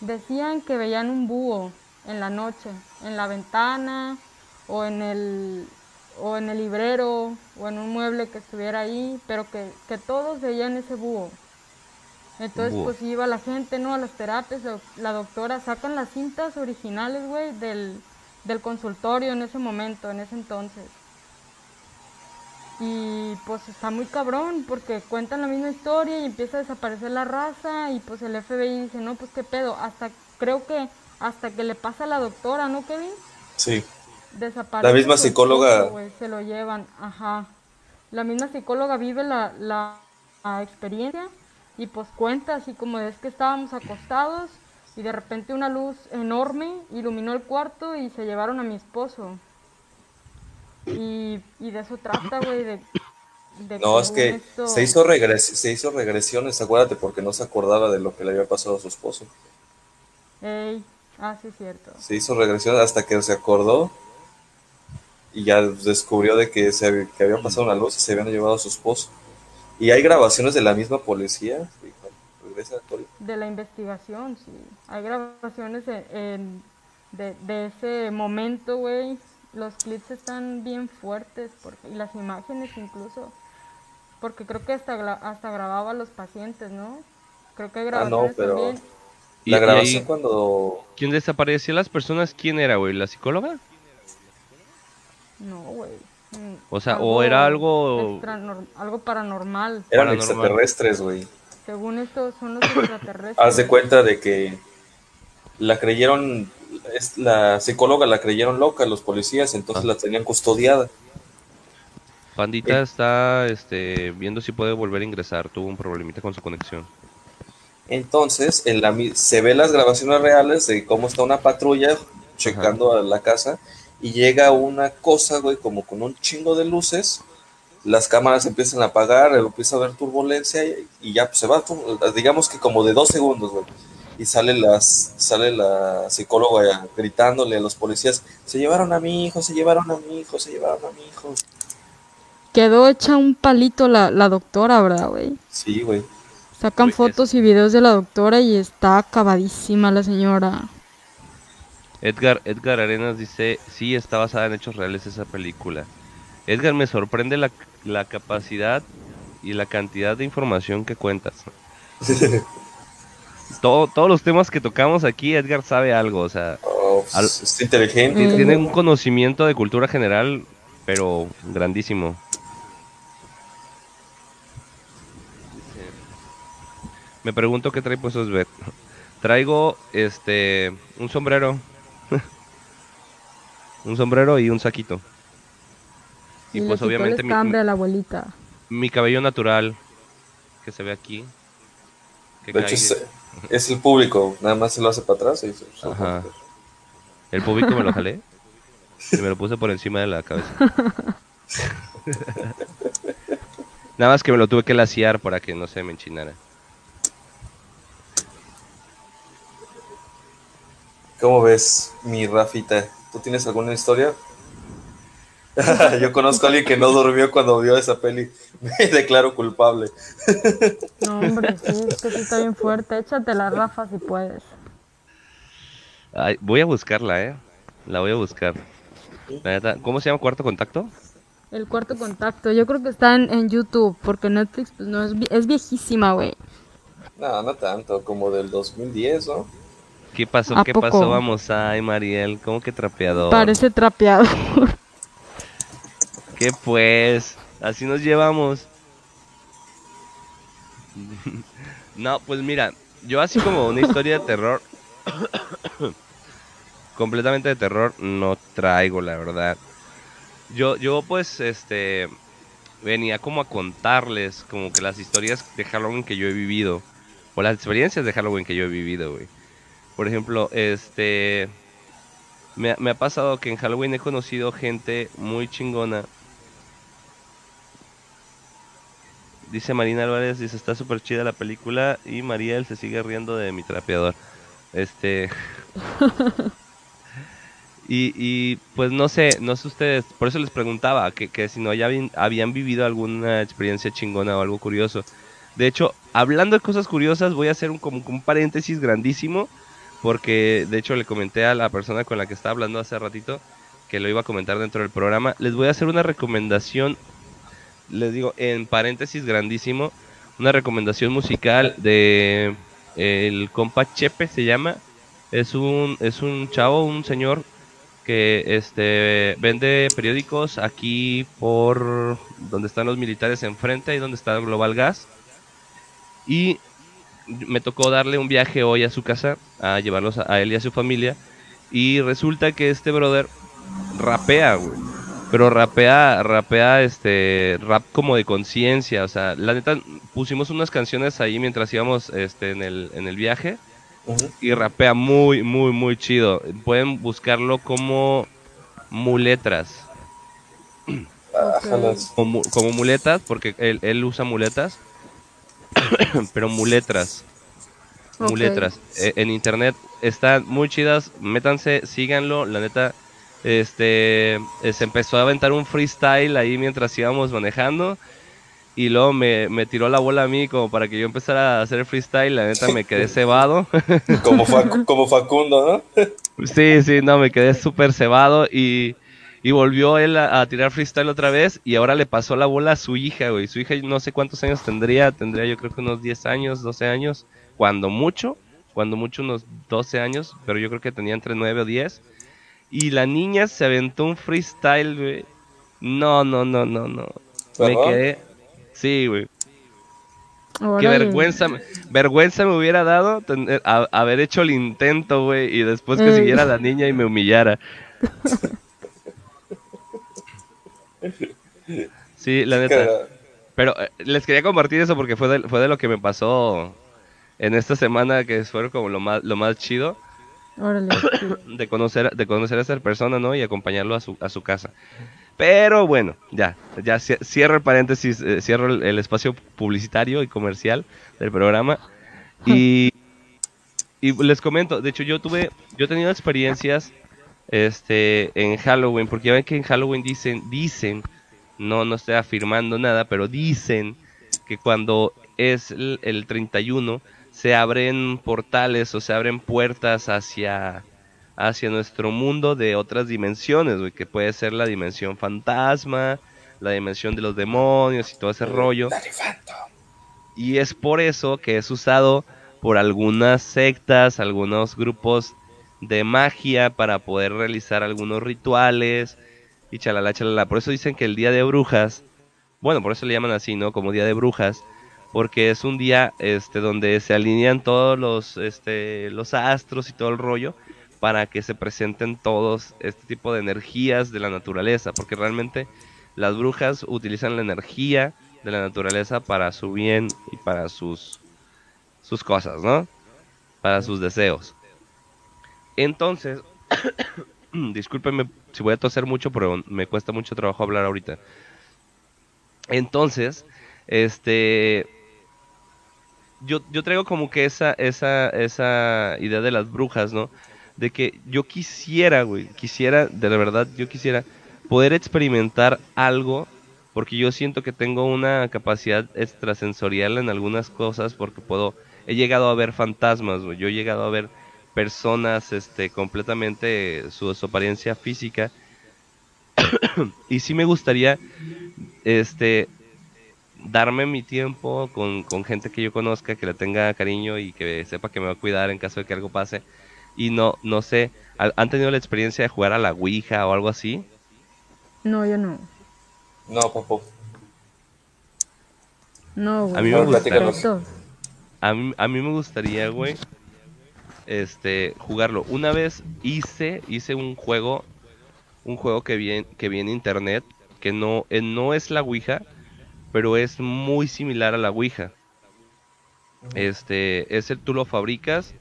Decían que veían un búho en la noche, en la ventana o en el o en el librero o en un mueble que estuviera ahí, pero que, que todos veían ese búho. Entonces, pues iba la gente, ¿no? A las terapias, la doctora, sacan las cintas originales, güey, del, del consultorio en ese momento, en ese entonces. Y pues está muy cabrón porque cuentan la misma historia y empieza a desaparecer la raza y pues el FBI dice, no, pues qué pedo, hasta creo que hasta que le pasa a la doctora, ¿no, Kevin?
Sí.
Desaparece.
La misma psicóloga.
se lo llevan, ajá. La misma psicóloga vive la, la experiencia y pues cuenta así como es que estábamos acostados y de repente una luz enorme iluminó el cuarto y se llevaron a mi esposo. Y, de eso trata, güey, de,
No, es que se, hizo se hizo regresiones, acuérdate, porque no se acordaba de lo que le había pasado a su esposo.
Ey, ah, sí, cierto.
Se hizo regresiones hasta que se acordó y ya descubrió de que, se, que había pasado una luz y se habían llevado a su esposo. ¿Y hay grabaciones de la misma policía?
De la investigación, sí. Hay grabaciones de, ese momento, güey. Los clips están bien fuertes porque, y las imágenes incluso. Porque creo que hasta, hasta grababa a los pacientes, ¿no? Creo que hay grabaciones ah, no, pero también.
La grabación cuando...
¿Quién desaparecía las personas? ¿Quién era, güey? ¿La psicóloga?
No, güey.
O sea, o era algo...
algo paranormal.
Eran extraterrestres, güey.
Según esto son los extraterrestres.
Haz de cuenta de que la creyeron, es, la psicóloga la creyeron loca, los policías, entonces
Ah.
la tenían custodiada.
Pandita está este, viendo si puede volver a ingresar. Tuvo un problemita con su conexión.
Entonces, en la, mi- se ve las grabaciones reales de cómo está una patrulla checando a la casa y llega una cosa, güey, como con un chingo de luces. Las cámaras empiezan a apagar, empieza a haber turbulencia y, y ya pues, se va, digamos que como de dos segundos, güey. Y sale, las, sale la psicóloga gritándole a los policías, se llevaron a mi hijo, se llevaron a mi hijo, se llevaron a mi hijo.
Quedó hecha un palito la, la doctora, ¿verdad, güey?
Sí, güey.
Sacan fotos y videos de la doctora y está acabadísima la señora.
Edgar, Edgar Arenas dice, sí, está basada en hechos reales esa película. Edgar, me sorprende la, la capacidad y la cantidad de información que cuentas. Todo- todos los temas que tocamos aquí, Edgar sabe algo, o sea,
Oh, pues,
Al-
es inteligente.
Tiene un conocimiento de cultura general, pero grandísimo. Me pregunto qué trae puestos Bet. Traigo este un sombrero. Un sombrero y un saquito. Y, pues obviamente mi,
a la abuelita.
mi cabello natural que se ve aquí. que
De hecho,
cae-
es, es el público, nada más se lo hace para atrás y se- se-
Ajá. El público me lo jalé y me lo puse por encima de la cabeza. Nada más que me lo tuve que laciar para que no se me enchinara.
¿Cómo ves, mi Rafita? ¿Tú tienes alguna historia? Yo conozco a alguien que no durmió cuando vio esa peli. Me declaro culpable.
No, hombre, sí, es que sí está bien fuerte. Échate la Rafa si puedes.
Ay, voy a buscarla, ¿eh? La voy a buscar. ¿Cómo se llama Cuarto Contacto?
El cuarto contacto, yo creo que está en, en YouTube, porque Netflix pues no es, es viejísima, güey.
No, no tanto, como del 2010, ¿no?
¿Qué pasó?
¿A
¿Qué
poco?
pasó? Vamos, ay, Mariel, ¿cómo que trapeador?
Parece trapeado.
¿Qué pues? Así nos llevamos. no, pues mira, yo así como una historia de terror, completamente de terror, no traigo, la verdad. Yo, yo pues, este, venía como a contarles como que las historias de Halloween que yo he vivido, o las experiencias de Halloween que yo he vivido, güey. Por ejemplo, este, me, ha- pasado que en Halloween he conocido gente muy chingona. Dice Marina Álvarez, dice, está súper chida la película y Mariel se sigue riendo de mi trapeador. Este... y, y pues no sé, no sé ustedes, por eso les preguntaba que, que si no ya habían, habían vivido alguna experiencia chingona o algo curioso. De hecho, hablando de cosas curiosas, voy a hacer un, como un paréntesis grandísimo porque de hecho le comenté a la persona con la que estaba hablando hace ratito que lo iba a comentar dentro del programa. Les voy a hacer una recomendación, les digo en paréntesis grandísimo, una recomendación musical de el compa Chepe se llama. Es un es un chavo, un señor que este vende periódicos aquí por donde están los militares enfrente y donde está Global Gas. Y me tocó darle un viaje hoy a su casa, a llevarlos a, a él y a su familia. Y resulta que este brother rapea, güey. Pero rapea, rapea este rap como de conciencia. O sea, la neta, pusimos unas canciones ahí mientras íbamos este, en, el, en el viaje. Y rapea muy, muy, muy chido. Pueden buscarlo como muletras. Como, mu- como muletas, porque él, él usa muletas. pero muletras. Muletras. Eh, en internet están muy chidas. Métanse, síganlo. La neta, este se empezó a aventar un freestyle ahí mientras íbamos manejando. Y luego me, me tiró la bola a mí como para que yo empezara a hacer freestyle. La neta me quedé cebado.
Como, Facu- como Facundo, ¿no?
Sí, sí, no, me quedé súper cebado y, y volvió él a, a tirar freestyle otra vez y ahora le pasó la bola a su hija, güey. Su hija no sé cuántos años tendría, tendría yo creo que unos 10 años, 12 años, cuando mucho, cuando mucho unos 12 años, pero yo creo que tenía entre 9 o 10. Y la niña se aventó un freestyle, güey. No, no, no, no, no. Me quedé... Sí, güey. Qué vergüenza, vergüenza me hubiera dado tener- a- haber hecho el intento, güey, y después que
Ey.
siguiera la niña y me humillara. Sí, la neta. Pero eh, les quería compartir eso porque fue de, fue de lo que me pasó en esta semana, que fue como lo más, lo más chido
Órale. sí.
de conocer, de conocer a esa persona, ¿no? Y acompañarlo a su, a su casa. Pero bueno, ya, ya cie- cierro el paréntesis, eh, cierro el, el espacio publicitario y comercial del programa. Y, y les comento, de hecho yo tuve, yo he tenido experiencias este, en Halloween, porque ya ven que en Halloween dicen, dicen, no, no estoy afirmando nada, pero dicen que cuando es el, el 31 se abren portales o se abren puertas hacia, hacia nuestro mundo de otras dimensiones, güey, que puede ser la dimensión fantasma, la dimensión de los demonios y todo ese rollo. Y es por eso que es usado por algunas sectas, algunos grupos de magia para poder realizar algunos rituales y chalala, chalala. Por eso dicen que el día de brujas, bueno, por eso le llaman así, ¿no? Como día de brujas, porque es un día este donde se alinean todos los este los astros y todo el rollo para que se presenten todos este tipo de energías de la naturaleza, porque realmente las brujas utilizan la energía de la naturaleza para su bien y para sus sus cosas, ¿no? Para sus deseos. Entonces, discúlpenme si voy a toser mucho, pero me cuesta mucho trabajo hablar ahorita. Entonces, este yo, yo traigo como que esa, esa, esa idea de las brujas, ¿no? De que yo quisiera, güey, quisiera, de la verdad, yo quisiera poder experimentar algo, porque yo siento que tengo una capacidad extrasensorial en algunas cosas, porque puedo, he llegado a ver fantasmas, güey, yo he llegado a ver personas, este, completamente su, su apariencia física, y sí me gustaría, este, darme mi tiempo con, con gente que yo conozca, que le tenga cariño y que sepa que me va a cuidar en caso de que algo pase. Y no, no sé, ¿ha- ¿han tenido la experiencia de jugar a la Ouija o algo así?
No, yo no.
No, papo.
No, güey.
A mí me
Bueno,
gusta.
platícanos.
Respeto.
A mí, a mí me gustaría, güey, este, jugarlo. Una vez hice, hice un juego, un juego que vi en, que vi en internet, que no, eh, no es la Ouija, pero es muy similar a la Ouija. Este, ese tú lo fabricas.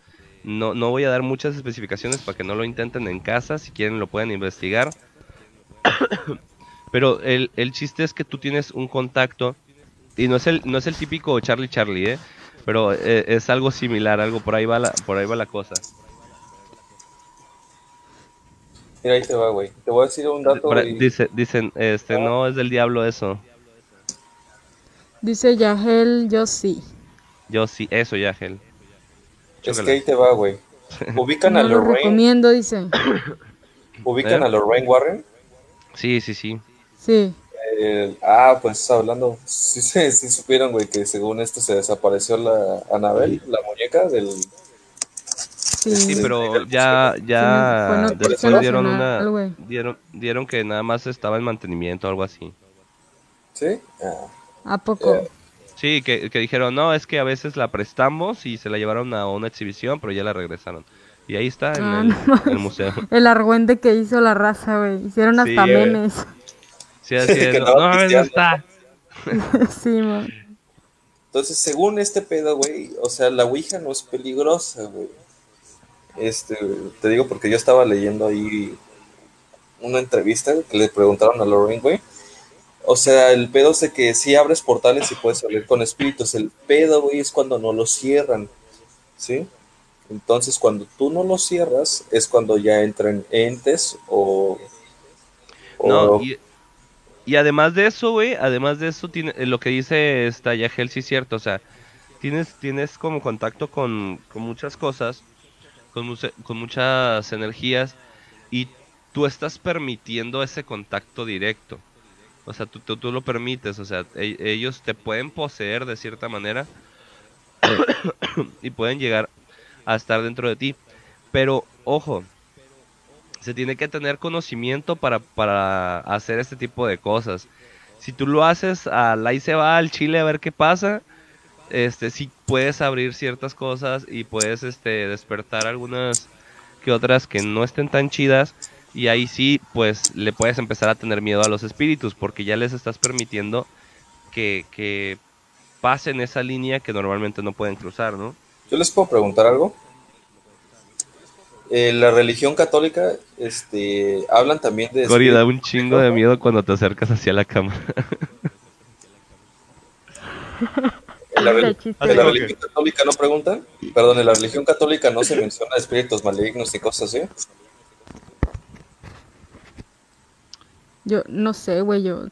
No, no voy a dar muchas especificaciones para que no lo intenten en casa. Si quieren lo pueden investigar. Pero el, el chiste es que tú tienes un contacto. Y no es el, no es el típico Charlie Charlie, ¿eh? Pero eh, es algo similar, algo por ahí va la, por ahí va la cosa.
Mira, ahí te va, güey. Te voy a decir un dato,
dice, dicen, este, no es del diablo eso.
Dice Yahel, yo sí.
Yo sí, eso, Yagel.
Es
Chócala.
que ahí te va, güey. Ubican
No
a
lo
Lorraine.
recomiendo, dice.
Ubican
¿Eh?
a Lorraine Warren.
Sí, sí, sí.
Sí.
Eh, ah, pues hablando, sí, sí, sí supieron, güey, que según esto se desapareció la Anabel, la muñeca del...
Sí,
Sí,
Sí,
pero ya, ya
Fue noticia
después dieron una, dieron, dieron que nada más estaba en mantenimiento o algo así.
¿Sí? Ah,
¿A poco?
Eh,
Sí, que, que dijeron, no, es que a veces la prestamos y se la llevaron a una exhibición, pero ya la regresaron. Y ahí está en,
Ah,
el,
no
el museo.
El argüente que hizo la raza, güey. Hicieron
Sí,
hasta
eh. Sí, así es, no, no, no está.
sí, man.
Entonces, según este pedo, güey, o sea, la Ouija no es peligrosa, güey. Este, te digo porque yo estaba leyendo ahí una entrevista que le preguntaron a Lorraine, güey. O sea, el pedo es de que sí abres portales y puedes hablar con espíritus. El pedo, güey, es cuando no los cierran, ¿sí? Entonces, cuando tú no los cierras, es cuando ya entran entes o... o-
No, y, y además de eso, güey, además de eso, tiene, eh, lo que dice esta Yagel sí es cierto, o sea, tienes, tienes como contacto con, con muchas cosas, con, muchas energías, y tú estás permitiendo ese contacto directo. O sea, tú lo permites, o sea, e- ellos te pueden poseer de cierta manera y pueden llegar a estar dentro de ti. Pero, ojo, se tiene que tener conocimiento para, para hacer este tipo de cosas. Si tú lo haces al ahí se va al chile a ver qué pasa, este sí puedes abrir ciertas cosas y puedes este despertar algunas que otras que no estén tan chidas y ahí sí pues le puedes empezar a tener miedo a los espíritus porque ya les estás permitiendo que, que pasen esa línea que normalmente no pueden cruzar, ¿no?
Yo les puedo preguntar algo. Eh, la religión católica, este, hablan también de...
Gori, da un chingo de miedo cuando te acercas hacia la cámara.
En la, en la religión católica no preguntan. Perdón, en la religión católica no se menciona espíritus malignos ni cosas así.
Yo no sé, güey, yo...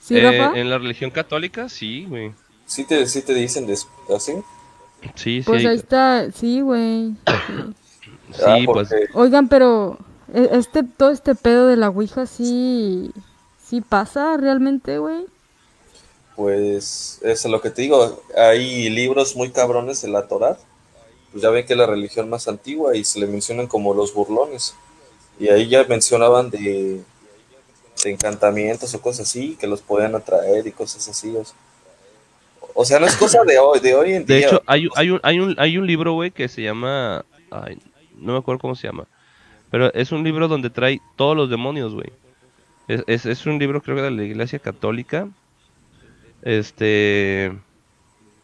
¿Sí,
Eh, en la religión católica, sí, güey.
Sí te, sí te dicen de, así.
Sí, sí.
Pues ahí está, sí, güey.
sí, pues
Oigan, pero e- este todo este pedo de la Ouija sí sí pasa realmente, güey.
Pues es lo que te digo. Hay libros muy cabrones de la Torá. Pues ya ven que es la religión más antigua y se le mencionan como los burlones. Y ahí ya mencionaban de, de encantamientos o cosas así, que los podían atraer y cosas así. O sea, o sea, no es cosa de hoy, de hoy en
De
día.
hecho, hay, hay, un, hay, un, hay un libro, güey, que se llama... ay, no me acuerdo cómo se llama. Pero es un libro donde trae todos los demonios, güey. Es, es, un libro, creo que de la Iglesia Católica. Este...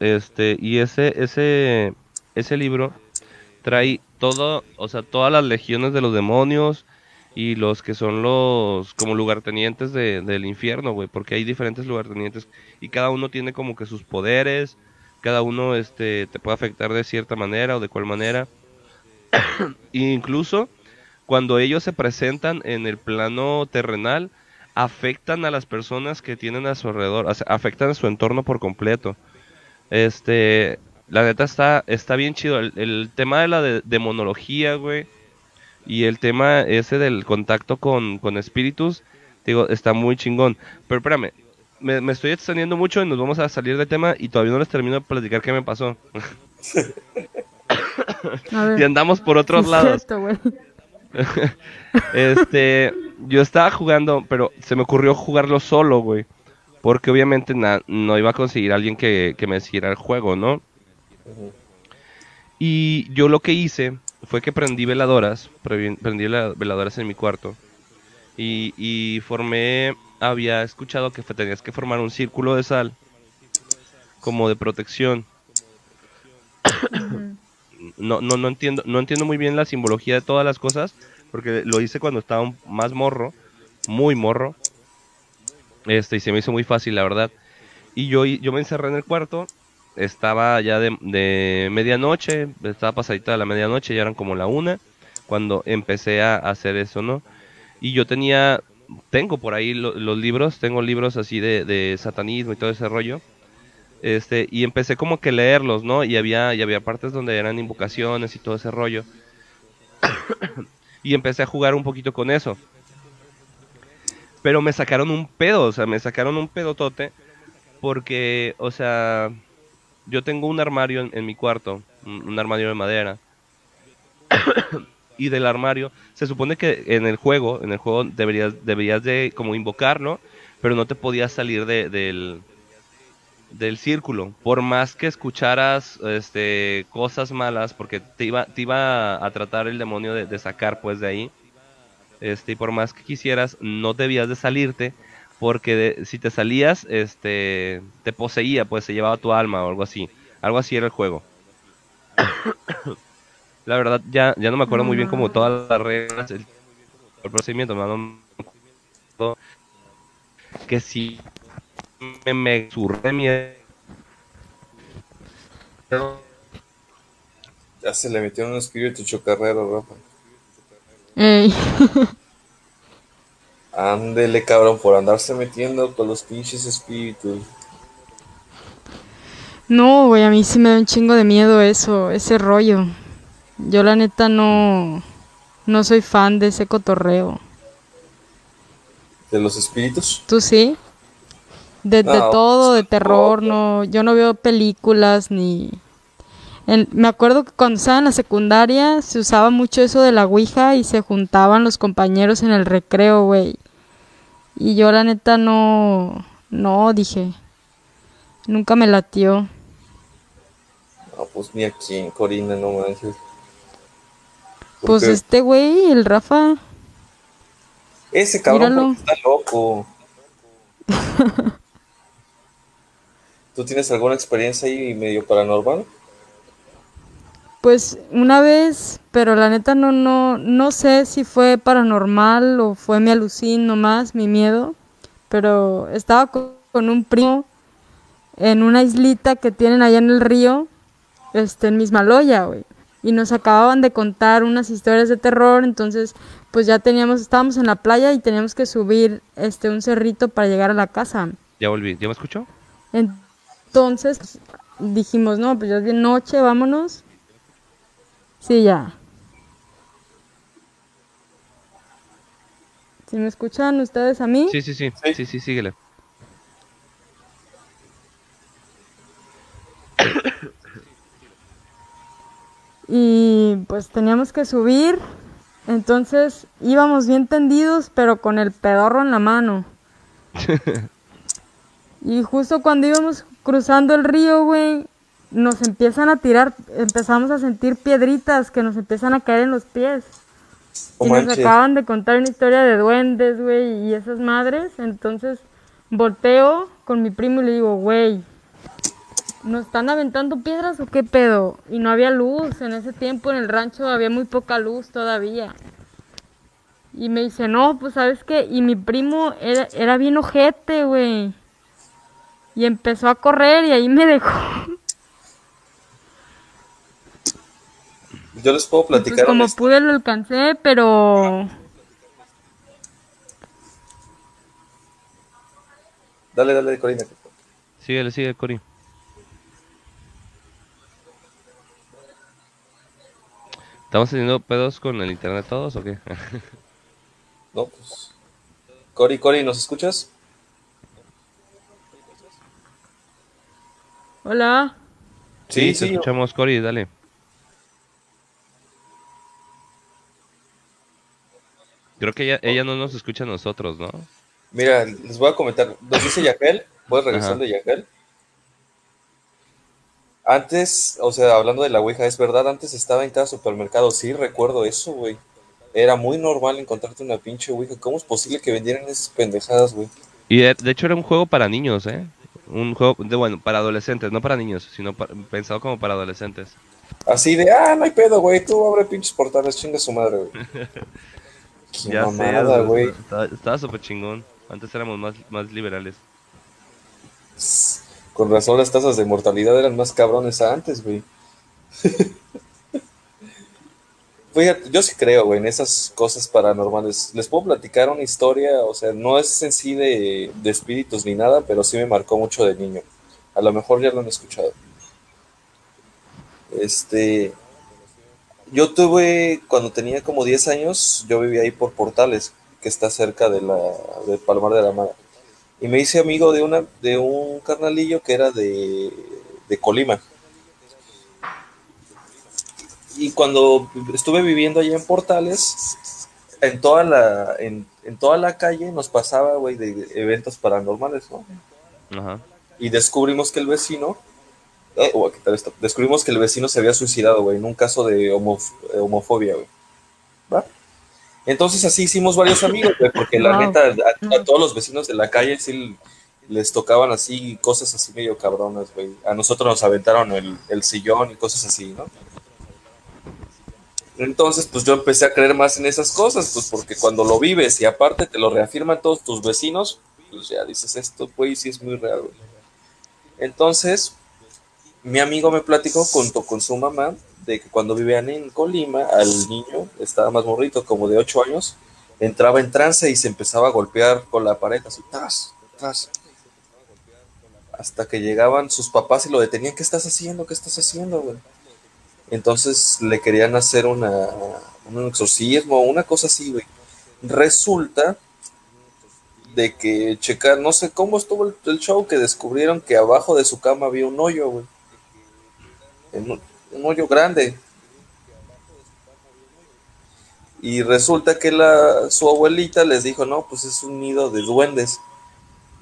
Este... Y ese, ese, ese libro trae todo, o sea, todas las legiones de los demonios y los que son los como lugartenientes de, del infierno, güey, porque hay diferentes lugartenientes y cada uno tiene como que sus poderes, cada uno este te puede afectar de cierta manera o de cuál manera. Incluso cuando ellos se presentan en el plano terrenal, afectan a las personas que tienen a su alrededor, o sea, afectan a su entorno por completo. Este, la neta está, está bien chido. El, tema de la de- demonología, güey, y el tema ese del contacto con, con espíritus, digo, está muy chingón. Pero espérame, me, me estoy extendiendo mucho y nos vamos a salir del tema y todavía no les termino de platicar qué me pasó. Y andamos por otros lados.
cierto, güey.
Este, yo estaba jugando, pero se me ocurrió jugarlo solo, güey. Porque obviamente na- no iba a conseguir a alguien que, que me siguiera el juego, ¿no? Y yo lo que hice fue que prendí veladoras, prendí la- veladoras en mi cuarto. Y, y formé, había escuchado que tenías que formar un círculo de sal, como de protección. no, no, no entiendo, no entiendo muy bien la simbología de todas las cosas, porque lo hice cuando estaba más morro, muy morro. Este, y se me hizo muy fácil, la verdad. Y yo, yo me encerré en el cuarto, estaba ya de, de medianoche, estaba pasadita la medianoche, ya eran como la una, cuando empecé a hacer eso, ¿no? Y yo tenía, tengo por ahí lo- los libros, tengo libros así de, de satanismo y todo ese rollo. Este, y empecé como que leerlos, ¿no? Y había, y había partes donde eran invocaciones y todo ese rollo. y empecé a jugar un poquito con eso. Pero me sacaron un pedo, o sea, me sacaron un pedotote. Porque, o sea, yo tengo un armario en, mi cuarto, un, armario de madera. y del armario, se supone que en el juego, en el juego deberías, deberías de como invocarlo, pero no te podías salir de, del, del círculo. Por más que escucharas este, cosas malas, porque te iba, te iba a tratar el demonio de, sacar pues de ahí. Este, y por más que quisieras, no debías de salirte, porque de- si te salías, este, te poseía, pues se llevaba tu alma o algo así. Algo así era el juego. La verdad, ya, ya no me acuerdo muy bien como todas las reglas, el, procedimiento, me que sí me, me surré miedo.
Ya se le metió un espíritu chocarrero, Rafa.
Ey,
Ándele, cabrón, por andarse metiendo con los pinches espíritus.
no, güey, a mí sí me da un chingo de miedo eso, ese rollo. Yo la neta no no soy fan de ese cotorreo.
¿De los espíritus?
¿Tú sí? De, de
No,
todo, de terror,
no.
no, yo no veo películas ni... En- me acuerdo que cuando estaba en la secundaria se usaba mucho eso de la Ouija y se juntaban los compañeros en el recreo, güey. Y yo la neta no, no, dije, nunca me latió.
No, pues ni aquí en Corina, no manches.
Pues este güey, el Rafa.
ese cabrón está loco. ¿Tú tienes alguna experiencia ahí medio paranormal?
Pues una vez, pero la neta no, no, no sé si fue paranormal o fue mi alucin nomás, mi miedo. Pero estaba co- con un primo en una islita que tienen allá en el río, este, en Mismaloya, güey. Y nos acababan de contar unas historias de terror, entonces pues ya teníamos, estábamos en la playa y teníamos que subir este un cerrito para llegar a la casa.
Ya volví. ¿Ya me escuchó?
Entonces pues, dijimos, no, pues ya es de noche, vámonos. Sí, ya. ¿Sí me escuchan ustedes a mí?
Sí, sí, sí.
Sí.
Sí, sí, síguele.
Y pues teníamos que subir. Entonces íbamos bien tendidos, pero con el pedorro en la mano. y justo cuando íbamos cruzando el río, güey, nos empiezan a tirar, empezamos a sentir piedritas que nos empiezan a caer en los pies.
No
y nos
manches.
acaban de contar una historia de duendes, güey, y esas madres. Entonces volteo con mi primo y le digo, güey, ¿nos están aventando piedras o qué pedo? Y no había luz. En ese tiempo en el rancho había muy poca luz todavía. Y me dice, no, pues sabes qué. Y mi primo era, era bien ojete, güey. Y empezó a correr y ahí me dejó.
Yo les puedo
Pues
platicar
como pude lo alcancé, pero
Dale, dale, Corina.
Síguele, sigue, Cori. ¿Estamos teniendo pedos con el internet todos o qué?
No, pues. Cori, Cori, ¿nos escuchas?
Hola.
Sí,
te
sí.
escuchamos, Cori, dale. Creo que ella, ella no nos escucha a nosotros, ¿no?
Mira, les voy a comentar. Nos dice Yaquel. ¿Puedes regresar
Ajá.
de Yaquel? Antes, o sea, hablando de la Ouija, es verdad, antes estaba en cada supermercado. Sí, recuerdo eso, güey. Era muy normal encontrarte una pinche Ouija. ¿Cómo es posible que vendieran esas pendejadas, güey?
Y de, de hecho era un juego para niños, ¿eh? Un juego, de, bueno, para adolescentes, no para niños, sino pa- pensado como para adolescentes.
Así de, ah, no hay pedo, güey. Tú abre pinches portales, chinga su madre, güey. Qué
Ya
mamada, güey.
Estaba, estaba súper chingón. Antes éramos más, más liberales.
Con razón las tasas de mortalidad eran más cabrones antes, güey. Fíjate, yo sí creo, güey, en esas cosas paranormales. Les puedo platicar una historia, o sea, no es en sí de, de espíritus ni nada, pero sí me marcó mucho de niño. A lo mejor ya lo han escuchado. Este, yo tuve, cuando tenía como 10 años, yo vivía ahí por Portales, que está cerca de la, del Palmar de la Mara. Y me hice amigo de, una, de un carnalillo que era de, de Colima. Y cuando estuve viviendo allá en Portales, en toda la, en, en toda la calle nos pasaba, güey, de eventos paranormales, ¿no?
Ajá.
Y descubrimos que el vecino, eh, esto, descubrimos que el vecino se había suicidado, güey, en un caso de homof- eh, homofobia, güey. ¿Va? Entonces así hicimos varios amigos, güey, porque la
Wow.
neta, a, a todos los vecinos de la calle sí les tocaban así cosas así medio cabronas, güey. A nosotros nos aventaron el, el sillón y cosas así, ¿no? Entonces, pues yo empecé a creer más en esas cosas, pues porque cuando lo vives y aparte te lo reafirman todos tus vecinos, pues ya dices, esto, güey, sí es muy real. Entonces, mi amigo me platicó junto con su mamá de que cuando vivían en Colima, al niño, estaba más morrito, como de 8 años, entraba en trance y se empezaba a golpear con la pared, así, tras, tras. Hasta que llegaban sus papás y lo detenían, ¿qué estás haciendo? ¿Qué estás haciendo, güey? Entonces le querían hacer una, un exorcismo, una cosa así, güey. Resulta de que checar, no sé cómo estuvo el, show, que descubrieron que abajo de su cama había un hoyo, güey. Un, un hoyo grande. Y resulta que la, su abuelita les dijo, no, pues es un nido de duendes.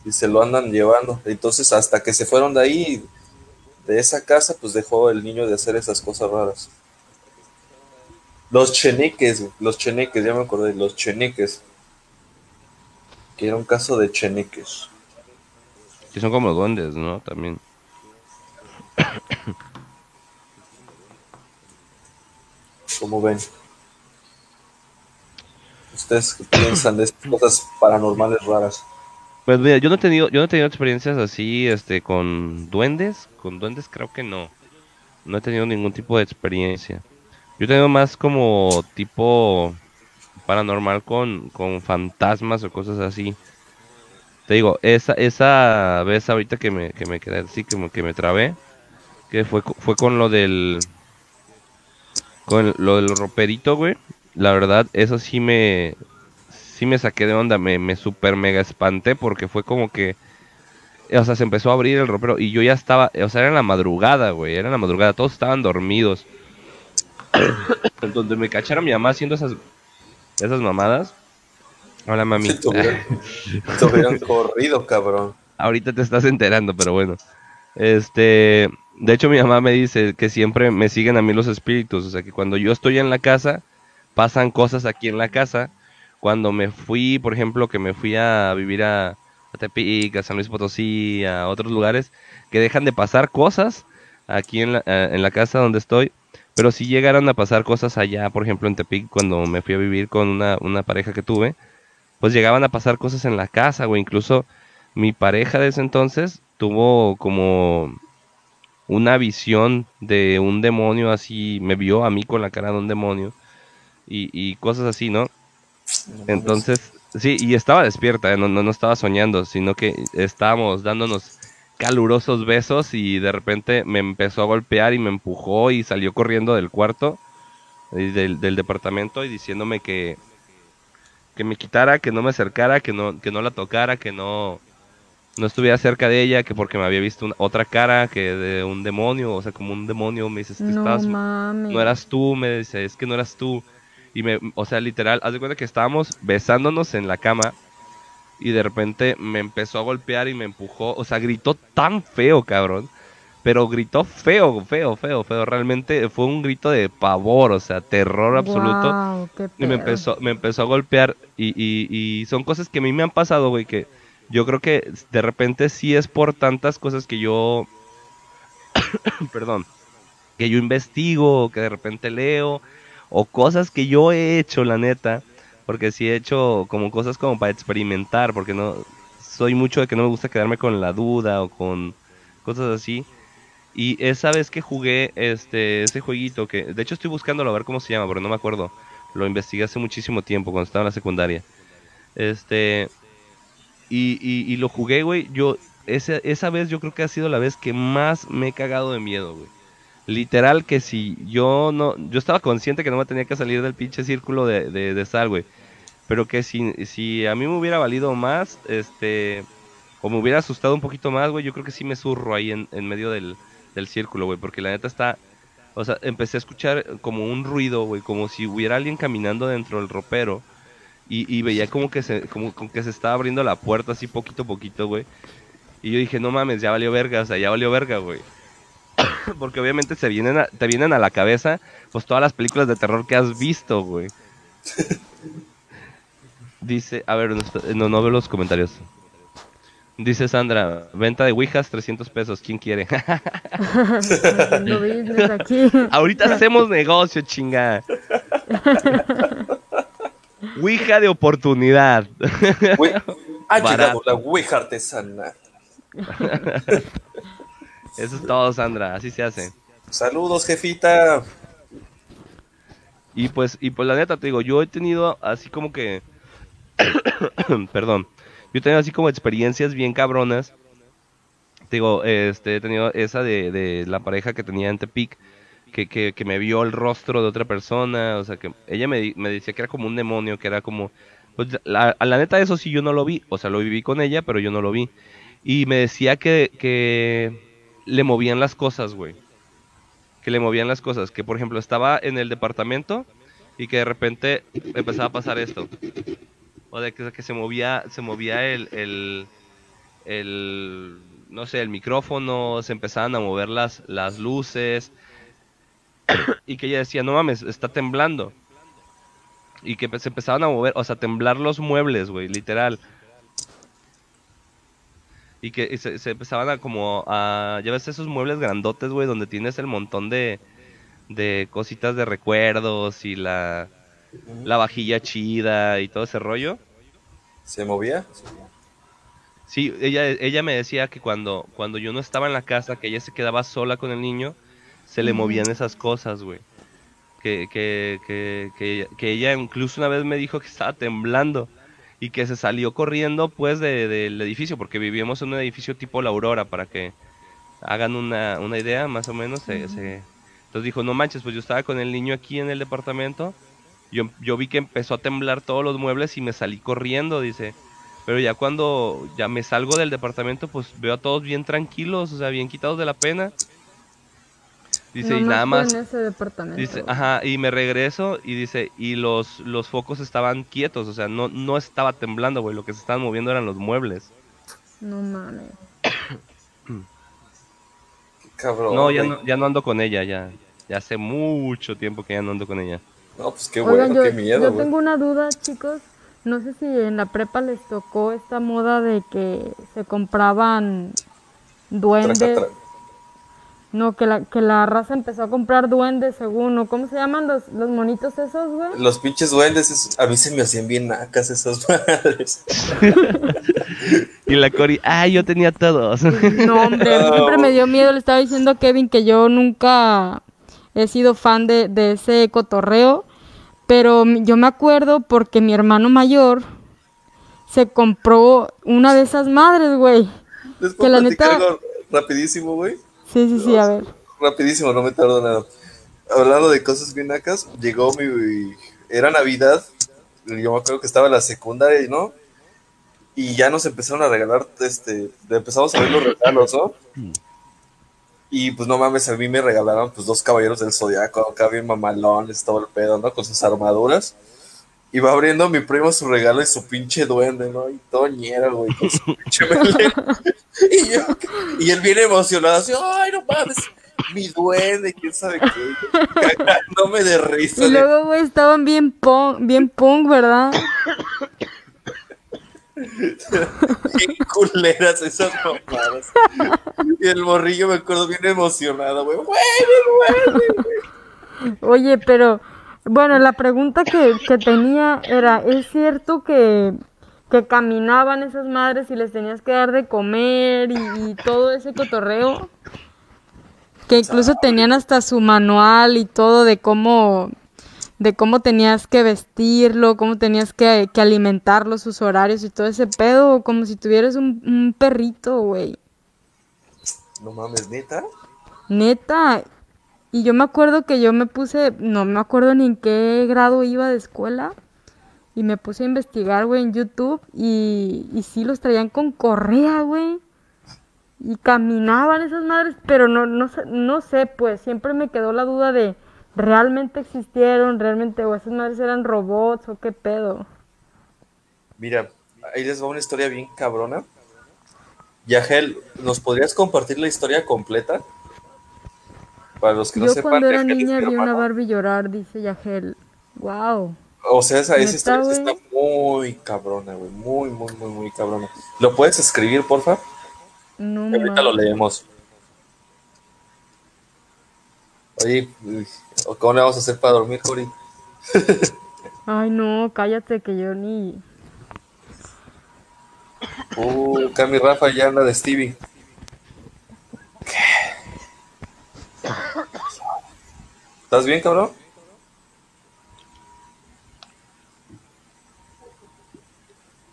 Y se lo andan llevando. Entonces, hasta que se fueron de ahí, de esa casa, pues dejó el niño de hacer esas cosas raras. Los cheniques, los cheniques, ya me acordé, los cheniques. Que era un caso de cheniques.
Que son como duendes, ¿no? También.
¿Cómo ven? ¿Ustedes qué piensan de estas cosas paranormales raras?
Pues mira, yo no he tenido, yo no he tenido experiencias así, este, con duendes. Con duendes creo que no. No he tenido ningún tipo de experiencia. Yo he tenido más como tipo paranormal con, con fantasmas o cosas así. Te digo, esa, esa vez ahorita que me, que me quedé así, me, que me trabé, que fue, fue con lo del, con lo del roperito, güey. La verdad, eso sí me, sí me saqué de onda, me, me super mega espanté porque fue como que, o sea, se empezó a abrir el ropero y yo ya estaba, o sea, era en la madrugada, güey, era en la madrugada, todos estaban dormidos. Donde me cacharon mi mamá haciendo esas, esas mamadas. Hola, mami.
Te hubieran corrido, cabrón.
Ahorita te estás enterando, pero bueno. Este, de hecho mi mamá me dice que siempre me siguen a mí los espíritus, o sea que cuando yo estoy en la casa, pasan cosas aquí en la casa. Cuando me fui, por ejemplo, que me fui a vivir a, Tepic, a San Luis Potosí, a otros lugares, que dejan de pasar cosas aquí en la, la casa donde estoy. Pero si llegaron a pasar cosas allá, por ejemplo en Tepic, cuando me fui a vivir con una, una pareja que tuve, pues llegaban a pasar cosas en la casa, güey. Incluso mi pareja de ese entonces tuvo como una visión de un demonio así, me vio a mí con la cara de un demonio y, y cosas así, ¿no? Entonces, sí, y estaba despierta, ¿eh? no, no, no estaba soñando, sino que estábamos dándonos calurosos besos y de repente me empezó a golpear y me empujó y salió corriendo del cuarto del, del departamento y diciéndome que, que me quitara, que no me acercara, que no, que no la tocara, que no, no estuviera cerca de ella, que porque me había visto una- otra cara, que de un demonio, o sea, como un demonio, me dice, "Es que
No
estabas-
mames.
no eras tú, me dice, es que no eras tú. Y me, o sea, literal, haz de cuenta que estábamos besándonos en la cama y de repente me empezó a golpear y me empujó, o sea, gritó tan feo, cabrón. Pero gritó feo, feo, feo, feo. Realmente fue un grito de pavor, o sea, terror absoluto. Y me empezó, me empezó a golpear y, y, y son cosas que a mí me han pasado, güey, que yo creo que de repente sí es por tantas cosas que yo, perdón, que yo investigo, que de repente leo, o cosas que yo he hecho, la neta, porque sí he hecho como cosas como para experimentar, porque no, soy mucho de que no me gusta quedarme con la duda o con cosas así. Y esa vez que jugué este ese jueguito, que de hecho estoy buscándolo a ver cómo se llama, pero no me acuerdo. Lo investigué hace muchísimo tiempo, cuando estaba en la secundaria. Este. Y, y, y lo jugué, güey. Yo, esa, esa vez yo creo que ha sido la vez que más me he cagado de miedo, güey. Literal que si yo no. Yo estaba consciente que no me tenía que salir del pinche círculo de, de, de sal, güey. Pero que si, si a mí me hubiera valido más, este. O me hubiera asustado un poquito más, güey. Yo creo que sí me zurro ahí en, en medio del, del círculo, güey. Porque la neta está. O sea, empecé a escuchar como un ruido, güey. Como si hubiera alguien caminando dentro del ropero. Y, y veía como que se como, como que se estaba abriendo la puerta así poquito a poquito, güey. Y yo dije, no mames, ya valió verga, o sea, ya valió verga, güey. Porque obviamente se vienen a- te vienen a la cabeza pues todas las películas de terror que has visto, güey. Dice, a ver, no, no, no veo los comentarios. Dice Sandra, venta de Ouijas, 300 pesos, ¿quién quiere?
Aquí.
Ahorita hacemos negocio, chinga. Ouija de oportunidad.
Güey, ha
Barato.
llegado la Ouija artesana.
Eso es todo, Sandra, así se hace.
Saludos, jefita.
Y pues, y pues la neta te digo, yo he tenido así como que, perdón, yo he tenido así como experiencias bien cabronas. Te digo, este, he tenido esa de, de la pareja que tenía en Tepic, que, que, que me vio el rostro de otra persona, o sea, que ella me, me decía que era como un demonio, que era como, pues la, la neta eso sí yo no lo vi, o sea, lo viví con ella, pero yo no lo vi. Y me decía que, que le movían las cosas, güey que le movían las cosas. Que por ejemplo estaba en el departamento y que de repente empezaba a pasar esto. O de que, se movía, se movía el, el, el, no sé, el micrófono, se empezaban a mover las, las luces. y que ella decía, no mames, está temblando. Y que se empezaban a mover, o sea, temblar los muebles, güey, literal. Y que se, se empezaban a como a... Ya ves esos muebles grandotes, güey, donde tienes el montón de, de cositas de recuerdos y la, la vajilla chida y todo ese rollo.
¿Se movía?
Sí, ella, ella me decía que cuando, cuando yo no estaba en la casa, que ella se quedaba sola con el niño, se le movían esas cosas, güey. Que, que, que, que, que ella incluso una vez me dijo que estaba temblando y que se salió corriendo pues de- del edificio, porque vivíamos en un edificio tipo La Aurora, para que hagan una, una idea más o menos. se- se- Entonces dijo, no manches, pues yo estaba con el niño aquí en el departamento, yo, yo vi que empezó a temblar todos los muebles y me salí corriendo, dice. Pero ya cuando ya me salgo del departamento, pues veo a todos bien tranquilos, o sea, bien quitados de la pena. Dice, y nada más,
En ese departamento.
Dice, ajá, y me regreso y dice, y los, los focos estaban quietos, o sea, no, no estaba temblando, güey, lo que se estaban moviendo eran los muebles.
No mames.
Cabrón.
no, ya no, ya no ando con ella, ya, ya hace mucho tiempo que ya no ando con ella.
No, pues qué
Oigan,
bueno,
yo,
qué miedo,
yo
güey.
tengo una duda, chicos. No sé si en la prepa les tocó esta moda de que se compraban duendes.
Traca, tra-
No, que la, que la raza empezó a comprar duendes según, ¿o cómo se llaman los, los monitos esos, güey?
Los pinches duendes, es- a mí se me hacían bien nacas esas madres.
Y la Cori, ah, yo tenía todos.
No, hombre, siempre me dio miedo. Le estaba diciendo a Kevin que yo nunca he sido fan de, de ese cotorreo. Pero yo me acuerdo porque mi hermano mayor se compró una de esas madres, güey.
Les
Que
puedo
la
platicar
neta-
algo rapidísimo, güey.
Sí, sí, sí, a ver.
Rapidísimo, no me tardo nada. Hablando de cosas bien nacas, llegó mi... Era Navidad, yo acuerdo que estaba en la secundaria, ¿no? Y ya nos empezaron a regalar, este, empezamos a ver los regalos, ¿no? Y pues no mames, a mí me regalaron pues dos caballeros del zodiaco, acá bien mamalones, todo el pedo, ¿no? Con sus armaduras. Y va abriendo mi primo su regalo y su pinche duende, ¿no? Y todo ñero, güey, con su pinche y, yo, y él viene emocionado, así, ay, no mames, mi duende, quién sabe qué. Cagándome de risa.
Y
de-
luego, güey, estaban bien punk, bien punk, ¿verdad?
Bien culeras esas mamadas. Y el morrillo me acuerdo bien emocionado, güey. ¡Güey, güey!
Oye, pero bueno, la pregunta que, que tenía era, ¿es cierto que, que caminaban esas madres y les tenías que dar de comer y, y todo ese cotorreo? Que incluso tenían hasta su manual y todo de cómo, de cómo tenías que vestirlo, cómo tenías que, que alimentarlo, sus horarios y todo ese pedo, como si tuvieras un, un perrito, güey.
No mames, neta.
Neta. Y yo me acuerdo que yo me puse, no me acuerdo ni en qué grado iba de escuela. Y me puse a investigar, güey, en YouTube. Y, y sí los traían con correa, güey. Y caminaban esas madres, pero no, no, sé, no sé, pues siempre me quedó la duda de, ¿realmente existieron? ¿Realmente? ¿O esas madres eran robots o qué pedo?
Mira, ahí les va una historia bien cabrona. Yagel, ¿nos podrías compartir la historia completa? Para los que no
Yo
sepan,
cuando era niña vi una. Barbie llorar, dice Yagel. Wow.
O sea, esa, esa
¿Neta,
historia está muy cabrona, güey. Muy, muy, muy, muy cabrona. ¿Lo puedes escribir, porfa?
No
Ahorita lo
mames.
leemos. Oye, ¿cómo le vamos a hacer para dormir, Cory?
Ay, no, cállate que yo ni...
Uh, acá mi Rafa ya anda de Stevie. ¿Estás bien, cabrón?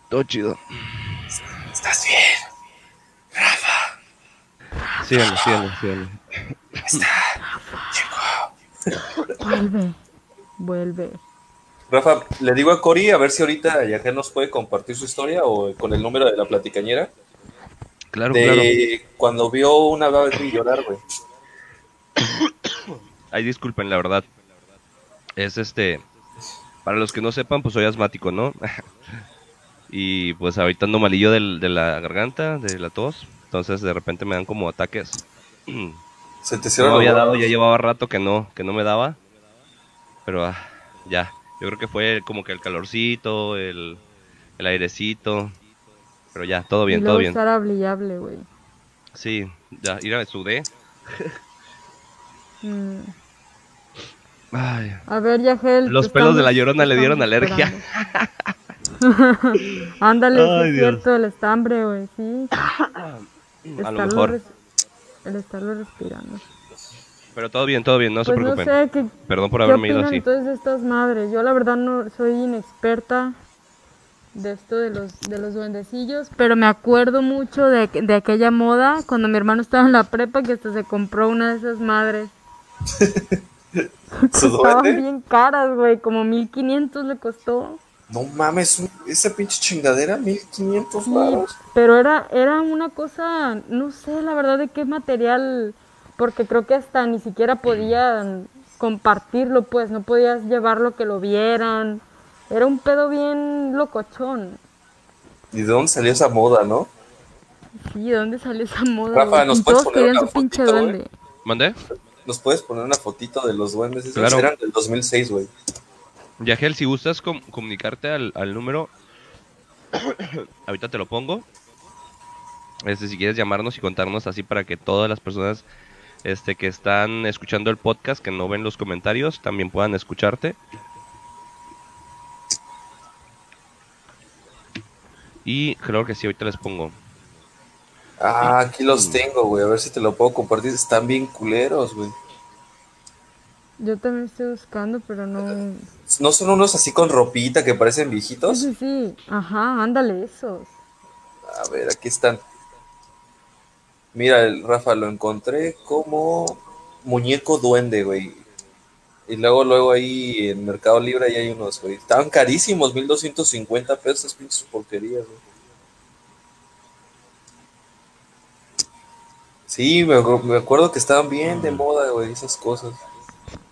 Todo chido.
¿Estás bien?
Síganle, síganle, síganle.
Vuelve, vuelve.
Rafa, le digo a Cory a ver si ahorita Yagel nos puede compartir su historia o con el número de la platicañera
Claro,
de
claro.
cuando vio una Barbie llorar, güey.
Ay, disculpen, la verdad. Es este. Para los que no sepan, pues soy asmático, ¿no? y pues ahorita ando malillo del- de la garganta, de la tos. Entonces de repente me dan como ataques.
Se te
No me había dado, ya llevaba rato que no, que no me daba. Pero ah, ya, yo creo que fue como que el calorcito, el, el airecito. Pero ya, todo bien,
y
todo
luego
bien.
estar hablable, güey.
Sí, ya, ir a sudé.
Mm.
Ay,
A ver, Yagel.
Los pelos de la llorona le dieron alergia.
Ándale, sí
Ay,
es
Dios.
cierto, el estambre, güey, sí.
a lo mejor.
El estarlo respirando.
Pero todo bien, todo bien, no se
pues no
preocupen.
sé, ¿qué,
Perdón por
¿qué
haberme ido así.
entonces estas madres? Yo la verdad no soy inexperta de esto de los, de los duendecillos, pero me acuerdo mucho de, de aquella moda cuando mi hermano estaba en la prepa que hasta se compró una de esas madres.
¿Su
Estaban
duende?
bien caras, güey, como 1500 le costó.
No mames, un- esa pinche chingadera, 1500
Sí,
baros.
pero era, era una cosa, no sé la verdad de qué material, porque creo que hasta ni siquiera podían compartirlo, pues, no podías llevarlo que lo vieran. Era un pedo bien locochón.
¿Y de dónde salió esa moda, no?
Sí, ¿de dónde salió esa moda?
Rafa? ¿nos
Y
puedes poner una
su pinche duende.
¿Mandé?
¿Nos puedes poner una fotito de los duendes? Esos
Claro.
eran del 2006, güey.
Yagel, si gustas com- comunicarte al, al número, ahorita te lo pongo. Este, si quieres llamarnos y contarnos así para que todas las personas este, que están escuchando el podcast, que no ven los comentarios, también puedan escucharte. Y creo que sí, ahorita les pongo.
Ah, aquí los tengo, güey. A ver si te lo puedo compartir. Están bien culeros, güey.
Yo también estoy buscando, pero no...
¿No son unos así con ropita que parecen
Sí,
viejitos?
sí, sí. Ajá, ándale, esos.
A ver, aquí están. Mira, el- Rafa, lo encontré como muñeco duende, güey. Y luego, luego ahí en Mercado Libre ahí hay unos, güey. Estaban carísimos, 1250 pesos, pinches porquerías, güey. Sí, me, acu- me acuerdo que estaban bien de moda, güey, esas cosas.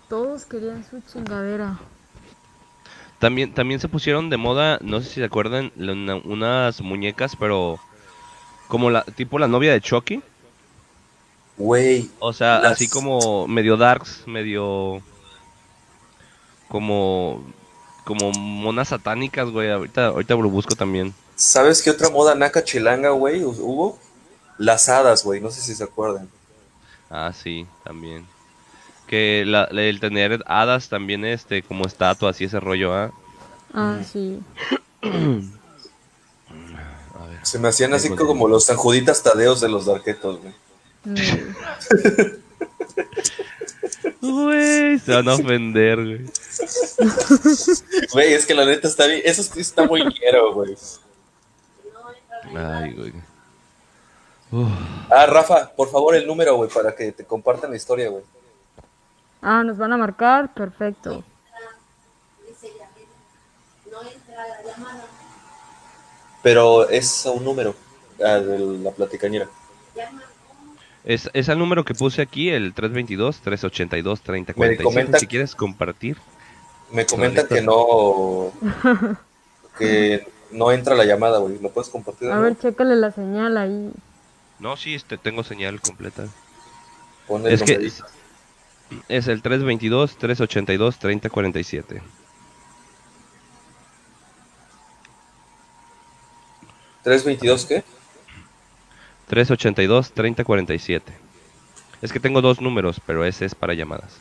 Todos querían su chingadera.
También, también se pusieron de moda, no sé si se acuerdan, una- unas muñecas, pero como la tipo la novia de Chucky.
Güey,
O sea,
Las-
así como medio darks, medio como como monas satánicas, güey. Ahorita ahorita lo busco también.
¿sabes qué otra moda naca chilanga, güey, hu- hubo? Las hadas, güey, no sé si se acuerdan.
Ah, sí, también. Que la- el tener hadas también este como estatuas y ese rollo, ¿ah?
Ah, sí.
Se me hacían así como los sanjuditas tadeos de los darquetos, güey.
Mm.
Güey, se van a ofender, güey.
Güey, es que la neta está bien. Eso sí está muy quiero, güey.
Ay, güey. Uf.
Ah, Rafa, por favor, el número, güey, para que te compartan la historia, güey.
Ah, nos van a marcar, perfecto.
Pero es un número, ah, de la platicañera.
Es, es el número que puse aquí, el 322-382-3047.
Me comenta-
Si quieres compartir.
Me comentan
Ahorita.
que no. que no entra la llamada, güey. ¿Lo puedes compartir?
A ver, chécale la señal ahí.
No, sí, este, tengo señal completa.
Pon el
Es que
numerito.
es, es el 322-382-3047.
¿322 qué?
382-3047. Es que tengo dos números, pero ese es para llamadas.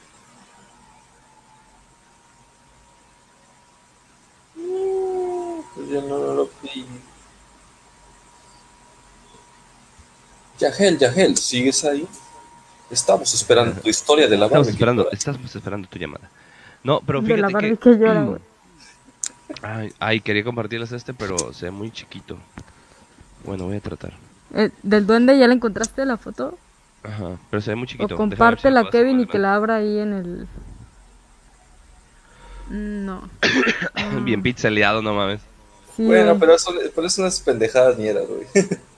Pues yo no lo vi. Yagel, Yagel, ¿sigues ahí? Estamos esperando tu historia de la
Estamos
Barbie.
esperando, estamos esperando tu llamada. No, pero
De la
fíjate
Barbie
que...
que llora, güey.
Ay, ay, quería compartirles este, pero se ve muy chiquito. Bueno, voy a tratar.
Eh, ¿Del duende ya le encontraste la foto?
Ajá, pero se ve muy
O
chiquito. Si
compártela
hacer
Kevin y que la abra ahí en el... Mm, No.
Bien pixeleado, no mames.
Sí,
Bueno, pero eso, pero eso unas pendejadas ni era, güey.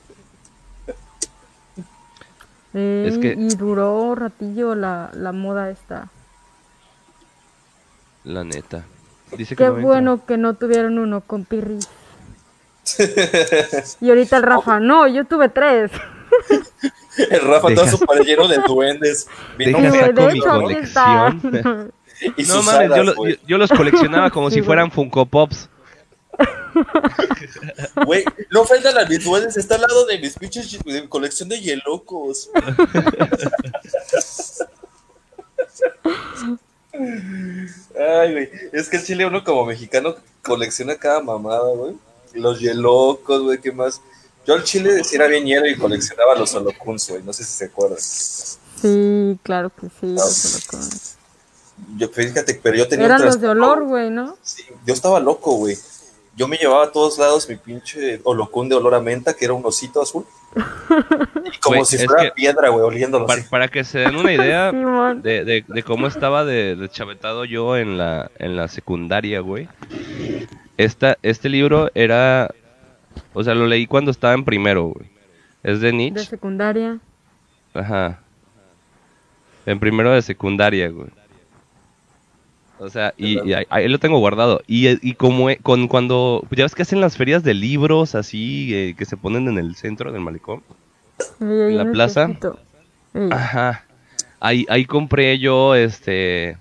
Ey,
es que-
Y duró ratillo la, la moda esta.
La neta. Dice que
Qué
no entra.
bueno que no tuvieron uno con Pirri. y ahorita el Rafa, no, yo tuve tres.
El Rafa todo
Dejas-
su lleno de duendes.
Saco
de
mi colección.
está.
y
No mames, yo, lo- yo- yo los coleccionaba como
Sí,
si fueran Funko Pops.
Güey, no ofendan a mis duendes, está al lado de mis pinches de colección de hielocos. Ay, güey, es que el chile uno como mexicano colecciona cada mamada, güey. Los hielocos, güey, ¿qué más? Yo al chile sí era bien hielo y coleccionaba los holocuns, güey, no sé si se acuerdan.
Sí, claro que sí. los.
Yo, fíjate, pero yo tenía
Eran los de olor, güey, ¿no?
Sí, yo estaba loco, güey. Yo me llevaba a todos lados mi pinche holocún de olor a menta, que era un osito azul. Y como si fuera
que-
piedra, güey, oliéndolo
Para,
así.
para que se den una idea de, de- de cómo estaba de, de chavetado yo en la, en la secundaria, güey. Esta, este libro era... O sea, lo leí cuando estaba en primero, güey. Es de
De
Nietzsche.
secundaria.
Ajá. En primero de secundaria, güey. O sea, y, y ahí, ahí lo tengo guardado. Y, y como con cuando, ya ves que hacen las ferias de libros así, eh, que se ponen en el centro del malecón.
Hay
la plaza? Ajá. Ahí, ahí compré yo, este,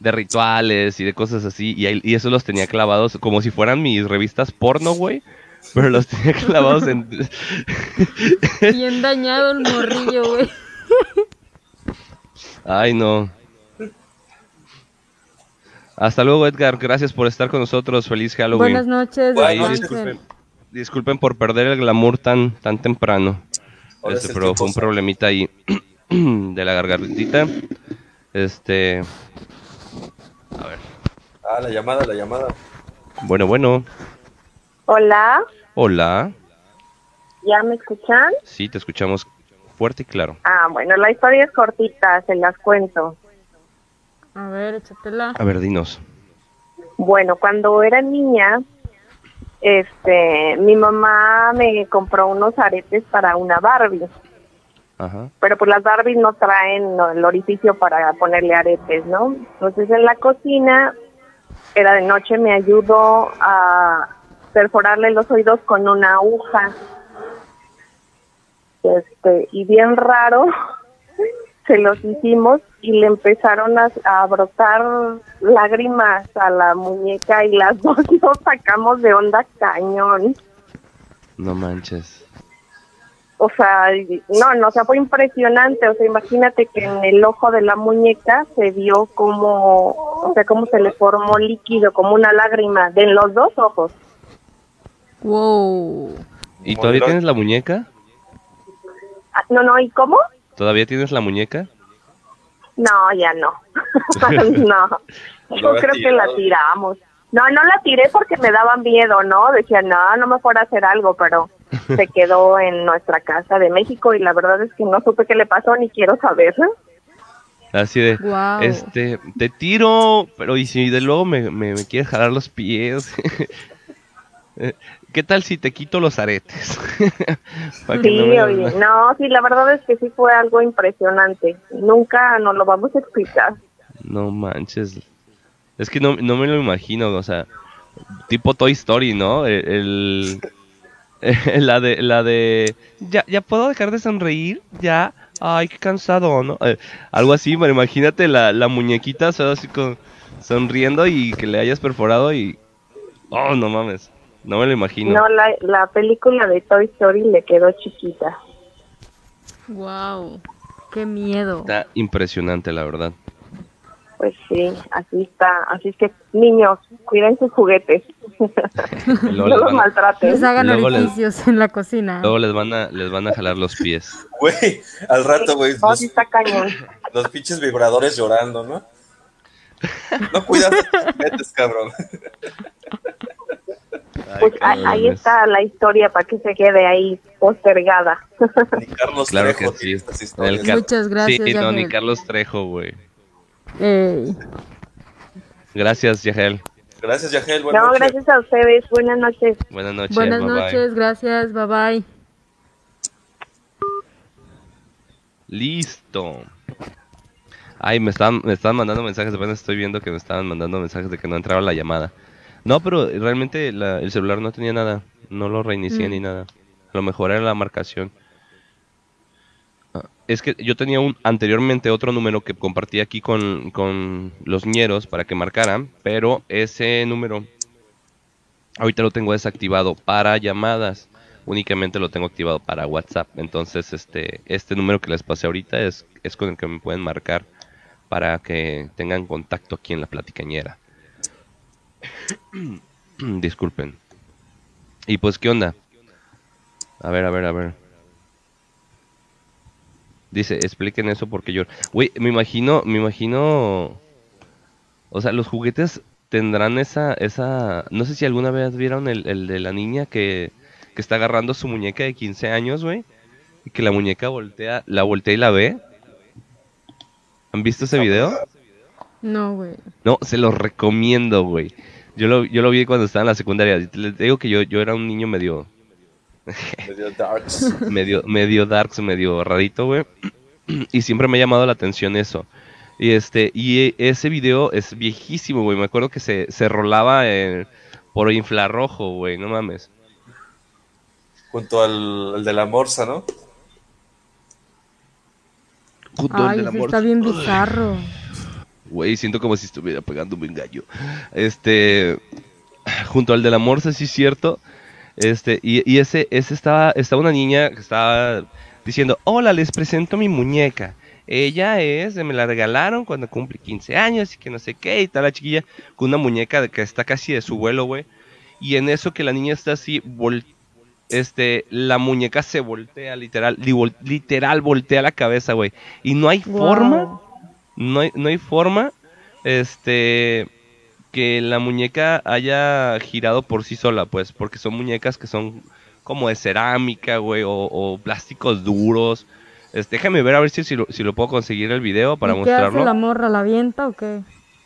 de rituales y de cosas así. Y, ahí- y eso los tenía clavados como si fueran mis revistas porno, güey. Pero los tenía clavados en...
Bien dañado el morrillo, güey.
Ay, no. Hasta luego, Edgar. Gracias por estar con nosotros. Feliz Halloween.
Buenas noches,
disculpen, disculpen por perder el glamour tan, tan temprano. Este, pero fue un problemita ahí de la gargantita. Este. A ver.
Ah, la llamada, la llamada.
Bueno, bueno.
Hola,
Hola.
¿ya me escuchan?
Sí, te escuchamos fuerte y claro.
Ah, bueno, la historia es cortita, se las cuento.
A ver, échatela.
A ver, dinos.
Bueno, cuando era niña, este, mi mamá me compró unos aretes para una Barbie,
Ajá.
pero pues las Barbies no traen el orificio para ponerle aretes, ¿no? Entonces en la cocina, era de noche, me ayudó a perforarle los oídos con una aguja. Este, y bien raro, se los hicimos y le empezaron a, a brotar lágrimas a la muñeca y las dos nos sacamos de onda cañón.
No manches.
O sea, no, no, o sea, fue impresionante. O sea, imagínate que en el ojo de la muñeca se vio como, o sea, como se le formó líquido, como una lágrima, de en los dos ojos.
Wow.
¿Y todavía tienes la muñeca?
Ah, No, no, ¿y cómo?
¿Todavía tienes la muñeca?
No, ya no. no. Yo creo que la tiramos. No, no la tiré porque me daban miedo, ¿no? Decía, no, no me fuera a hacer algo, pero se quedó en nuestra casa de México y la verdad es que no supe qué le pasó ni quiero saber.
Así de,
Guau.
este, te tiro, pero y si de luego me, me, me quieres jalar los pies. ¿Qué tal si te quito los aretes? Para que
Sí,
no me-
oye, no, sí, la verdad es que sí fue algo impresionante. Nunca nos lo vamos a explicar.
No manches. Es que no, no me lo imagino, o sea, tipo Toy Story, ¿no? El, el- la de, la de, ya, ya puedo dejar de sonreír, ya, ay, qué cansado, ¿no? Eh, algo así, pero imagínate la, la muñequita, o sea, así con, sonriendo y que le hayas perforado y, oh, no mames, no me lo imagino.
No, la, la película de Toy Story le quedó chiquita.
Wow. Qué miedo.
Está impresionante, la verdad.
Pues sí, así está. Así es que, niños, cuiden sus juguetes. No
les
los
van,
maltraten.
Les hagan
les-
orificios en la cocina.
luego les van a, les van a jalar los pies.
Güey, al rato, güey,
No,
los,
está cañón.
los pinches vibradores llorando, ¿no? No cuidas tus juguetes, cabrón.
Ay,
Pues a- ahí está la historia para que se quede ahí postergada.
Ni Carlos
Claro
Trejo
que sí.
estas historias.
Car-
Muchas gracias,
Sí, no, ni. Carlos Trejo, güey.
Ey.
Gracias, Yagel.
Gracias, Yagel. Buenas
No,
noches.
gracias a ustedes. Buenas noches.
Buenas noches.
Buenas
bye bye.
noches, gracias, bye bye.
Listo. Ay, me estaban, me estaban mandando mensajes, apenas estoy viendo que me estaban mandando mensajes de que no entraba la llamada. No, pero realmente la- el celular no tenía nada. No lo reinicié
Mm.
ni nada. A lo mejor era la marcación. Es que yo tenía un, anteriormente otro número que compartí aquí con, con los ñeros para que marcaran, pero ese número ahorita lo tengo desactivado para llamadas. Únicamente lo tengo activado para WhatsApp. Entonces, este, este número que les pasé ahorita es, es con el que me pueden marcar para que tengan contacto aquí en la platicañera. Disculpen. Y pues, ¿qué onda? A ver, a ver, a ver. Dice, expliquen eso porque yo... Güey, me imagino, me imagino... O sea, los juguetes tendrán esa, esa... No sé si alguna vez vieron el, el de la niña que, que está agarrando su muñeca de 15 años, güey. Y que la muñeca voltea, la voltea y la ve. ¿Han visto ese video?
No, güey.
No, se los recomiendo, güey. Yo lo, yo lo vi cuando estaba en la secundaria. Les digo que yo, yo era un niño medio,
Medio darks.
medio, medio darks, medio rarito, güey. Y siempre me ha llamado la atención eso. Y este, y ese video es viejísimo, güey. Me acuerdo que se, se rolaba en- por infrarrojo, güey, no mames.
Junto al, al de la morsa, ¿no?
Junto al
Ay,
de la morsa.
está bien bizarro.
Güey, siento como si estuviera pegándome un gallo. Este, junto al de la morsa, sí es cierto. Este, y, y ese, ese estaba, estaba una niña que estaba diciendo, hola, les presento mi muñeca. Ella es, me la regalaron cuando cumple 15 años y que no sé qué, y tal la chiquilla con una muñeca que está casi de su vuelo, güey. Y en eso que la niña está así, este, la muñeca se voltea, literal, literal voltea la cabeza, güey. Y no hay forma. No hay, no hay forma este que la muñeca haya girado por sí sola, pues, porque son muñecas que son como de cerámica, güey, o, o plásticos duros. Este, déjame ver a ver si, si, lo, si lo puedo conseguir el video para
¿Y qué hace
mostrarlo.
la morra? ¿La avienta o qué?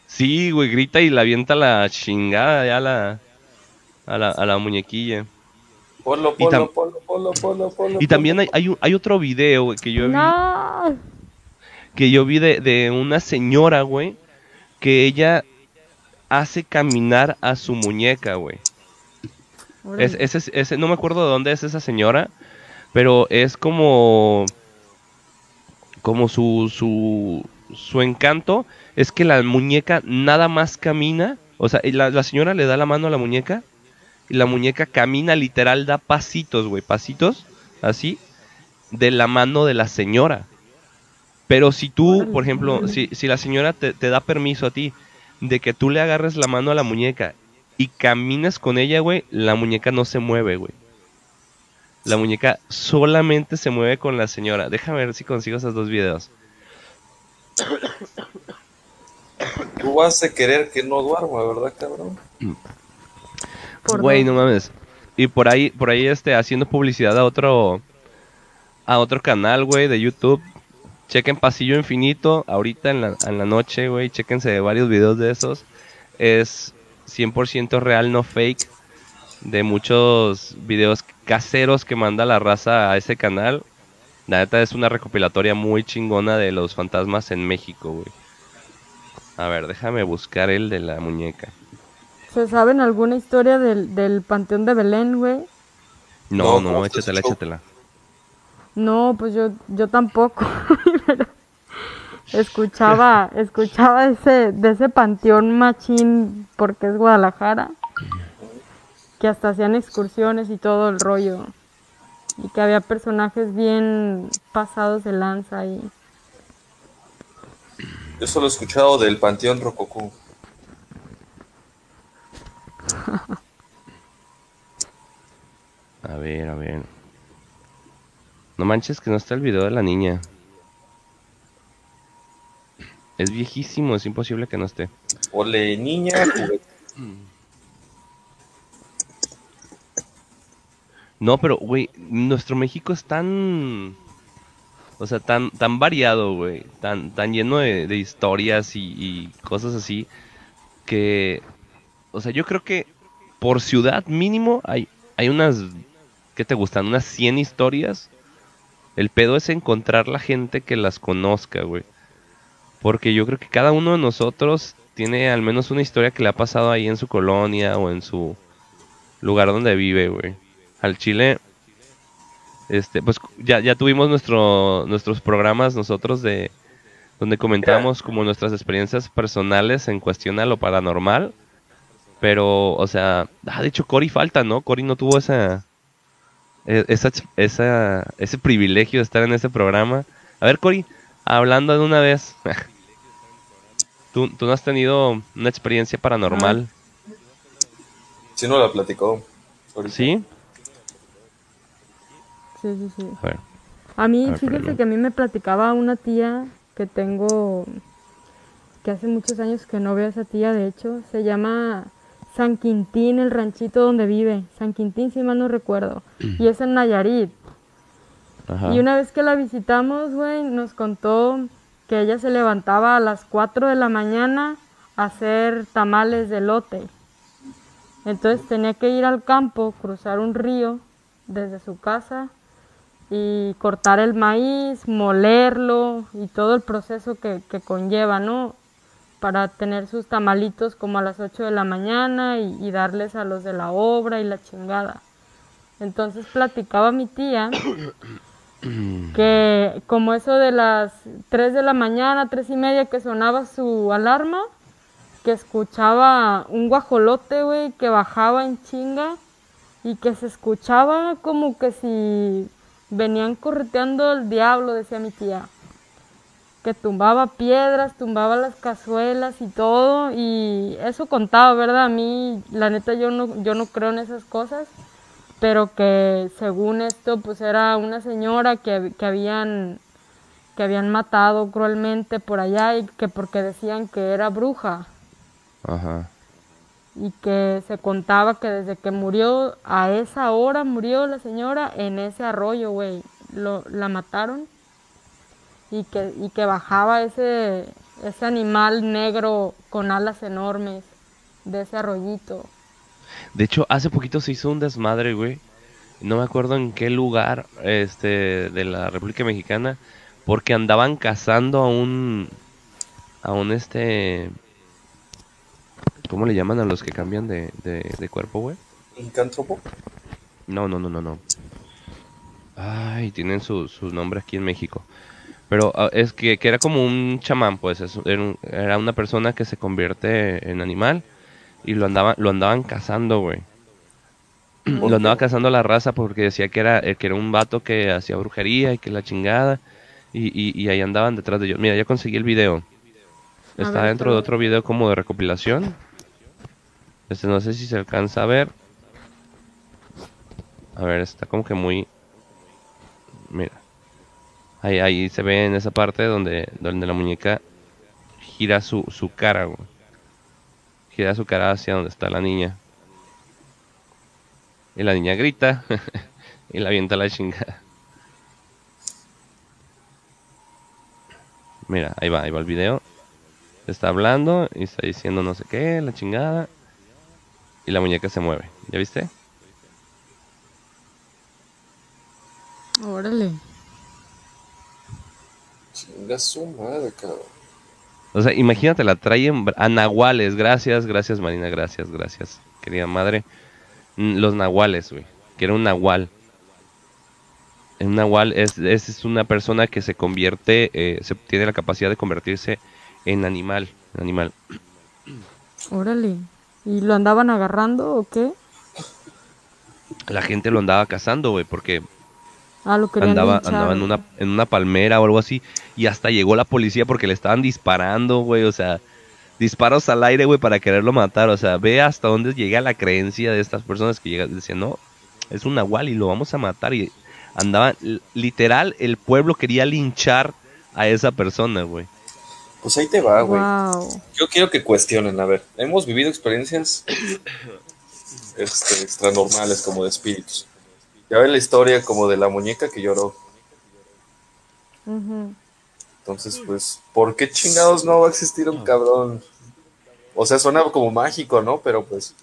Sí, güey, grita y la avienta la chingada ya a la, a la, a la muñequilla.
Ponlo,
Y tam-
ponlo, ponlo, ponlo, ponlo, ponlo.
Y también hay, hay, un- hay otro video, güey, que yo vi.
No.
Que yo vi de, de una señora, güey, que ella hace caminar a su muñeca, güey. Es, no me acuerdo de dónde es esa señora, pero es como, como su, su, su encanto es que la muñeca nada más camina, o sea, y la, la señora le da la mano a la muñeca y la muñeca camina literal, da pasitos, güey, pasitos, así, de la mano de la señora. Pero si tú, por ejemplo, si, si la señora te, te da permiso a ti de que tú le agarres la mano a la muñeca y camines con ella, güey, la muñeca no se mueve, güey. La muñeca solamente se mueve con la señora. Déjame ver si consigo esos dos videos.
Tú vas a querer que no duerma, ¿verdad, cabrón?
Güey, no mames. Y por ahí, por ahí, este, haciendo publicidad a otro, a otro canal, güey, de YouTube. Chequen Pasillo Infinito, ahorita en la, en la noche, güey, chequense varios videos de esos. Es 100% real, no fake. De muchos videos caseros que manda la raza a ese canal. La neta es una recopilatoria muy chingona de los fantasmas en México, güey. A ver, déjame buscar el de la muñeca.
¿Se saben alguna historia del, del Panteón de Belén, güey?
No,
No,
no,
¿cómo está
échatela, échatela.
No, pues yo, yo tampoco. Pero escuchaba, escuchaba ese, de ese panteón machín porque es Guadalajara. Que hasta hacían excursiones y todo el rollo. Y que había personajes bien pasados de lanza y
Yo solo he escuchado del Panteón Rococó.
A ver, a ver. No manches que no está el video de la niña. Es viejísimo, es imposible que no esté.
Ole, niña.
No, pero, güey, nuestro México es tan... O sea, tan, tan variado, güey. Tan, tan lleno de, de historias y, y cosas así. Que... O sea, yo creo que por ciudad mínimo hay, hay unas... ¿Qué te gustan? Unas 100 historias. El pedo es encontrar la gente que las conozca, güey. Porque yo creo que cada uno de nosotros tiene al menos una historia que le ha pasado ahí en su colonia o en su lugar donde vive, güey. Al chile, este, pues ya, ya tuvimos nuestro, nuestros programas nosotros de donde comentamos como nuestras experiencias personales en cuestión a lo paranormal. Pero, o sea, ah, de hecho Cory falta, ¿no? Cory no tuvo esa, esa, esa, ese privilegio de estar en ese programa. A ver, Cory, hablando de una vez, ¿tú, ¿tú, no has tenido una experiencia paranormal?
Sí, no la platicó.
¿Sí?
Sí, sí, sí. A, mí, fíjese que a mí me platicaba una tía que tengo, que hace muchos años que no veo a esa tía, de hecho, se llama San Quintín, el ranchito donde vive. San Quintín, si mal no recuerdo. Y es en Nayarit. Y una vez que la visitamos, güey, nos contó que ella se levantaba a las 4 de la mañana a hacer tamales de lote. Entonces tenía que ir al campo, cruzar un río desde su casa y cortar el maíz, molerlo y todo el proceso que, que conlleva, ¿no? Para tener sus tamalitos como a las 8 de la mañana y, darles a los de la obra y la chingada. Entonces platicaba mi tía que como eso de las 3 de la mañana, 3 y media que sonaba su alarma, que escuchaba un guajolote, güey, que bajaba en chinga y que se escuchaba como que si venían correteando el diablo, decía mi tía que tumbaba piedras, tumbaba las cazuelas y todo, y eso contaba, ¿verdad? A mí, la neta, yo no, yo no creo en esas cosas, pero que según esto, pues era una señora que, que habían que habían matado cruelmente por allá y que porque decían que era bruja. Ajá. Y que se contaba que desde que murió, a esa hora murió la señora en ese arroyo, güey. Lo, la mataron y que, y que bajaba ese, ese animal negro con alas enormes de ese arroyito.
De hecho, hace poquito se hizo un desmadre, güey. No me acuerdo en qué lugar este, de la República Mexicana, porque andaban cazando a un, a un este, ¿cómo le llaman a los que cambian de, de, cuerpo, güey?
¿Incántropo?
No, no, no, no, no. Ay, tienen su, su nombre aquí en México. Pero ah, es que, era como un chamán, pues era, una persona que se convierte en animal y lo andaban, lo andaban cazando, güey. Lo andaba cazando la raza porque decía que era, eh, que era un vato que hacía brujería y que la chingada. Y, ahí andaban detrás de ellos. Mira, ya conseguí el video. Está dentro de otro video como de recopilación. Este no sé si se alcanza a ver. A ver, está como que muy... Mira. Ahí, ahí se ve en esa parte donde, donde la muñeca gira su, su cara, Gira su cara hacia donde está la niña. Y la niña grita y la avienta la chingada. Mira, ahí va, ahí va el video. Está hablando y está diciendo no sé qué, la chingada. Y la muñeca se mueve. ¿Ya viste?
Órale.
Chinga su madre, cabrón.
O sea, imagínate, la traen a nahuales. Gracias, gracias, Marina, gracias, gracias, querida madre. Mm, los nahuales, güey. Que era un nahual. Un nahual es, es, una persona que se convierte, eh, se tiene la capacidad de convertirse en animal. animal.
Órale. ¿Y lo andaban agarrando o qué?
La gente lo andaba cazando, güey, porque
Ah,
andaba, andaba en una, en una palmera o algo así. Y hasta llegó la policía porque le estaban disparando, güey. O sea, disparos al aire, güey, para quererlo matar. O sea, ve hasta dónde llega la creencia de estas personas que llegan, decían, no, es un nahual y lo vamos a matar. Y andaban, literal, el pueblo quería linchar a esa persona, güey.
Pues ahí te va, güey. Yo quiero que cuestionen, a ver, hemos vivido experiencias este, extranormales como de espíritus. Ya ven la historia como de la muñeca que lloró. Entonces, pues, ¿por qué chingados no va a existir un cabrón? O sea, suena como mágico, ¿no? Pero pues,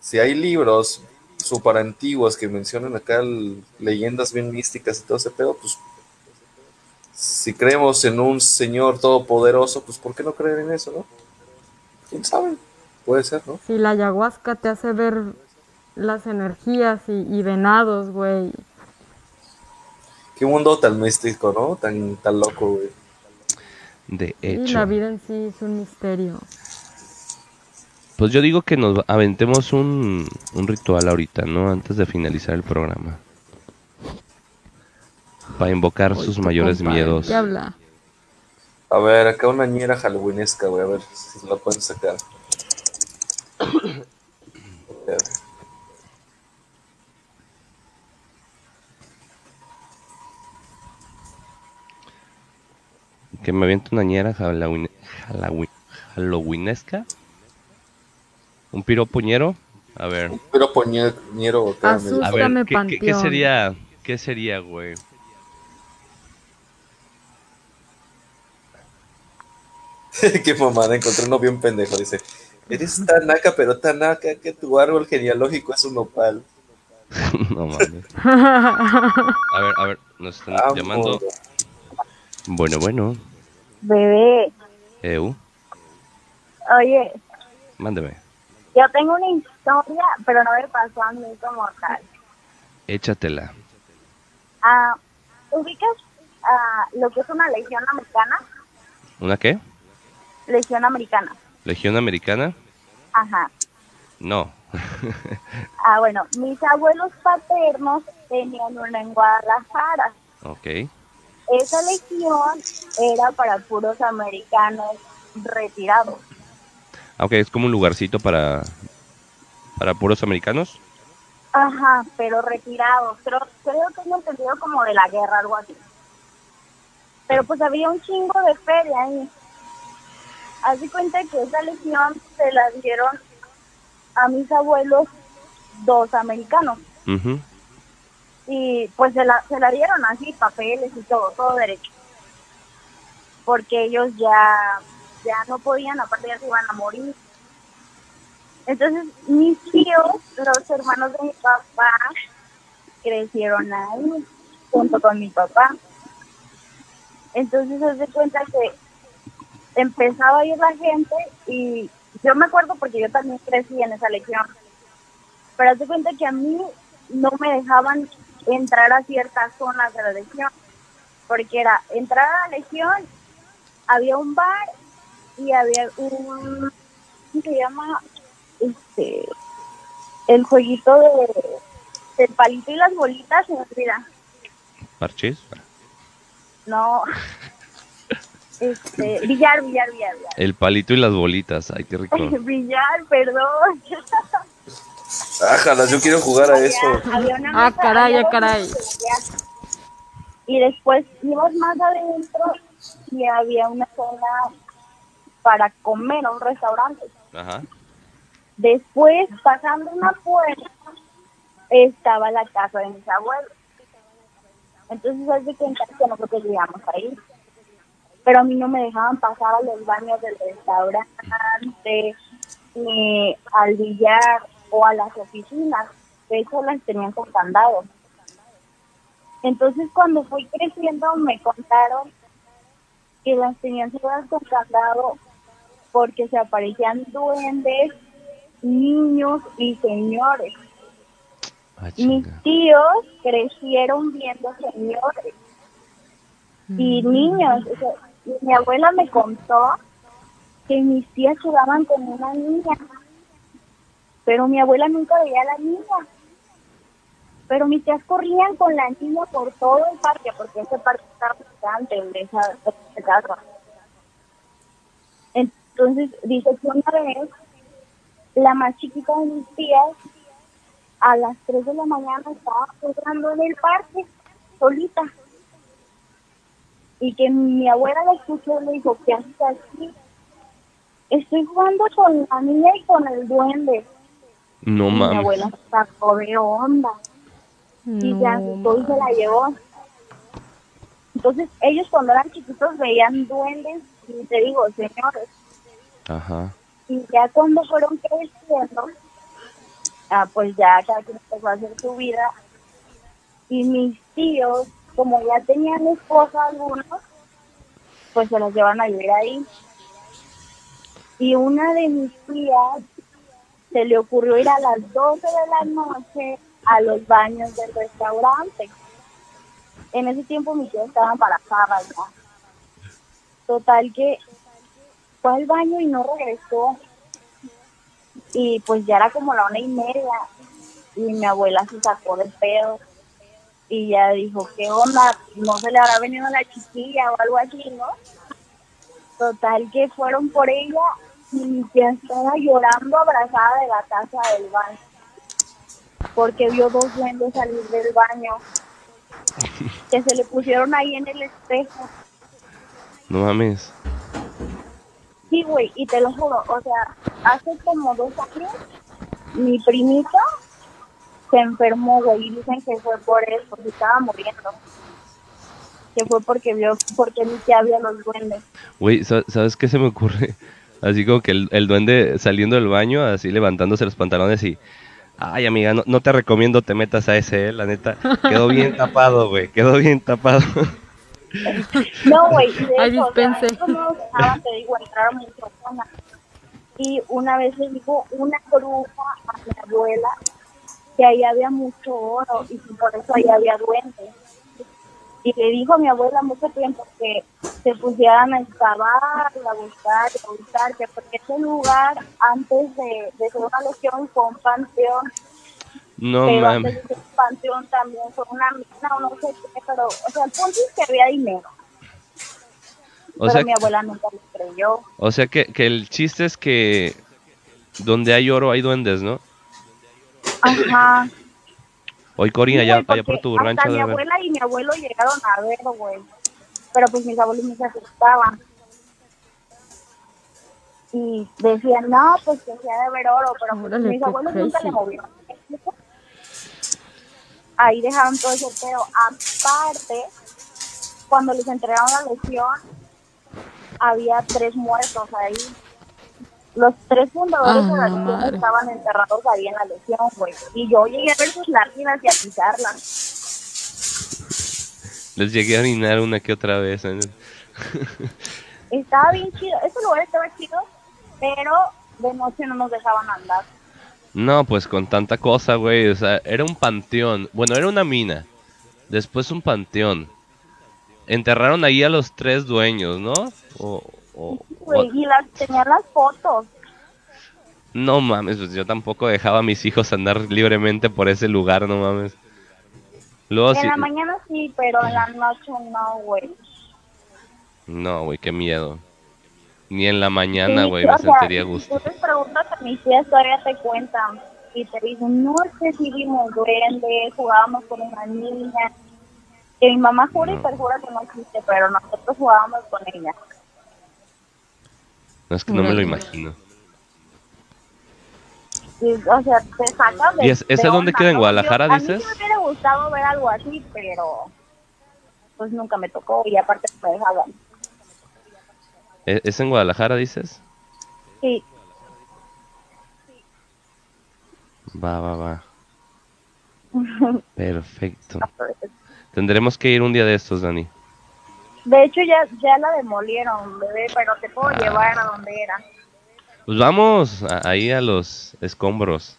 si hay libros super antiguos que mencionan acá leyendas bien místicas y todo ese pedo, pues, si creemos en un Señor todopoderoso, pues, ¿por qué no creer en eso, no? ¿Quién sabe? Puede ser, ¿no?
Si la ayahuasca te hace ver las energías y, venados, güey.
Qué mundo tan místico, ¿no? Tan, tan loco, güey.
De
Y
hecho.
la vida en sí es un misterio.
Pues yo digo que nos aventemos un, un ritual ahorita, ¿no? Antes de finalizar el programa. Para invocar sus mayores miedos.
¿Qué habla?
A ver, acá una ñera halloweenesca, güey, a ver si la pueden sacar.
Que me aviente una ñera halloween, halloween- halloweenesca. Un piropuñero. A ver.
Pero poñero, ñero acá,
Azul.
medio-
A ver, ¿qué, qué- sería? ¿Qué sería, güey?
Qué mamada, encontré uno bien pendejo, dice. Eres tan naca, pero tan naca que tu árbol genealógico es un nopal.
no mames. A ver, a ver, nos están llamando. Bueno, bueno.
Bebé,
Eu,
oye,
mándeme.
yo tengo una historia, pero no me pasó a mí como tal.
Échatela.
Ah, ¿Ubicas ah, lo que es una legión americana?
¿Una qué?
Legión americana.
¿Legión Americana?
Ajá.
No.
Ah, bueno, mis abuelos paternos tenían una en Guadalajara.
ok.
Esa legión era para puros americanos retirados.
Ah, Ok, es como un lugarcito para para puros americanos.
Ajá, pero retirados. Creo, creo que es entendido como de la guerra, algo así. Pero pues había un chingo de feria ahí. Haz de cuenta que esa legión se la dieron a mis abuelos dos americanos.
Ujú.
Y pues se la, se la dieron así, papeles y todo, todo derecho. Porque ellos ya, ya no podían, aparte ya se iban a morir. Entonces mis tíos, los hermanos de mi papá, crecieron ahí, junto con mi papá. Entonces se de cuenta que empezaba a ir la gente y yo me acuerdo porque yo también crecí en esa legión. Pero de cuenta que a mí no me dejaban entrar a ciertas zonas de la legión. Porque era entrar a la legión, había un bar y había un. ¿Cómo se llama? Este. El jueguito de. del palito y las bolitas, se me olvida.
Parchís.
No. Este. Billar, billar, billar, billar.
El palito y las bolitas. Ay, qué rico.
Billar, perdón.
Ájalas, yo quiero jugar a eso.
Ah, caray, ah, caray.
Y después ibas más adentro y había una zona para comer, un restaurante.
Ajá.
Después, pasando una puerta, estaba la casa de mis abuelos. Entonces, haz de cuenta que nosotros llegamos ahí. Pero a mí no me dejaban pasar a los baños del restaurante, ni al billar o a las oficinas. De hecho, las tenían con candado. Entonces, cuando fui creciendo, me contaron que las tenían cerradas con candado porque se aparecían duendes, niños y señores.
Ah,
Mis tíos crecieron viendo señores y niños. O sea, y mi abuela me contó que mis tías jugaban con una niña, pero mi abuela nunca veía a la niña. Pero mis tías corrían con la niña por todo el parque, porque ese parque estaba gigante de esa, esa casa. Entonces, dice que una vez, la más chiquita de mis tías, a las 3 de la mañana estaba jugando en el parque, solita. Y que mi abuela la escuchó y le dijo, ¿qué haces aquí? Estoy jugando con la niña y con el duende.
No
y mi
mames.
abuela sacó de onda y se asustó y se la llevó. Entonces, ellos cuando eran chiquitos veían duendes, y te digo, señores,
Ajá.
y ya cuando fueron creciendo, ah, pues ya cada quien empezó a hacer su vida. Y mis tíos, como ya tenían esposa algunos, pues se los llevan a vivir ahí. Y una de mis tías se le ocurrió ir a las 12 de la noche a los baños del restaurante. en ese tiempo mi tía estaba embarazada ya. Total que fue al baño y no regresó. Y pues ya era como la una y media. Y mi abuela se sacó de pedo. Y ya dijo, ¿qué onda? No se le habrá venido la chiquilla o algo así, ¿no? Total que fueron por ella y tía estaba llorando abrazada de la taza del baño. Porque vio dos duendes salir del baño. Que se le pusieron ahí en el espejo.
No mames.
Sí, güey, y te lo juro, o sea, hace como dos años, mi primito se enfermó, güey, y dicen que fue por él, porque estaba muriendo. Que fue porque vio, porque mi tía vio los duendes.
Güey, sa- ¿sabes qué se me ocurre? Así como que el, el duende saliendo del baño, así levantándose los pantalones y... Ay, amiga, no, no te recomiendo te metas a ese, eh, la neta. Quedó bien tapado, güey, quedó bien tapado.
No, güey,
Ay,
o sea,
dispense.
eso no dejaban, te digo, entrar a muchas personas. Y una vez le dijo una bruja a mi abuela que ahí había mucho oro y que por eso ahí había duendes. Y le dijo a mi abuela mucho tiempo que se pusieran a excavar, a buscar, a buscar, que porque ese lugar antes de, de ser una legión fue un panteón
No mames.
panteón también fue una mina o no sé qué, pero, o sea, el punto es que había dinero.
O
pero
sea,
mi abuela nunca lo creyó.
o sea que, que el chiste es que donde hay oro hay duendes, ¿no?
Ajá.
Hoy Corín,
Sí,
allá por tu
hasta
rancho
mi
haber.
abuela y mi abuelo llegaron a ver, güey. Pero pues mis abuelos no se asustaban. Y decían, no, pues que sea de ver oro, pero pues,
Órale,
mis abuelos nunca le movieron. ¿me? Ahí dejaron todo ese pedo. Aparte, cuando les entregaron la lesión, había tres muertos ahí. Los tres fundadores
Ah,
de la lesión
madre.
estaban enterrados ahí en la lesión, güey. Y yo llegué a ver sus lágrimas y a pisarlas.
Les llegué a orinar una que otra vez. ¿eh?
Estaba bien chido. Ese lugar estaba chido, pero de noche no nos dejaban andar.
No, pues con tanta cosa, güey. O sea, era un panteón. Bueno, era una mina. Después un panteón. Enterraron ahí a los tres dueños, ¿no? O,
Güey, y las tenían las fotos.
no mames, pues yo tampoco dejaba a mis hijos andar libremente por ese lugar, no mames. Luego
En la mañana sí, pero en la noche no, güey.
No, güey, qué miedo. Ni en la mañana, güey, me
sea,
sentiría
si
gusto.
Tú les preguntas a mis tías, todavía te cuentan. Y te dicen, no, es que sí vimos duendes, jugábamos con una niña. Que mi mamá jura y perjura que no existe, pero nosotros jugábamos con ella.
No es que no me lo imagino.
Y, o sea, te sacas de
¿Y es- ese
de
dónde
onda,
queda, en
¿no?
Guadalajara,
Yo- A
dices?
mí sí me hubiera gustado ver algo así, pero pues nunca me tocó y aparte me dejaban.
¿E- ¿Es en Guadalajara, dices?
Sí,
Va, va, va. Perfecto. Tendremos que ir un día de estos, Dani.
De hecho ya, ya la demolieron, bebé, pero te puedo
Ah.
llevar a donde era.
Pues vamos a- ahí a los escombros.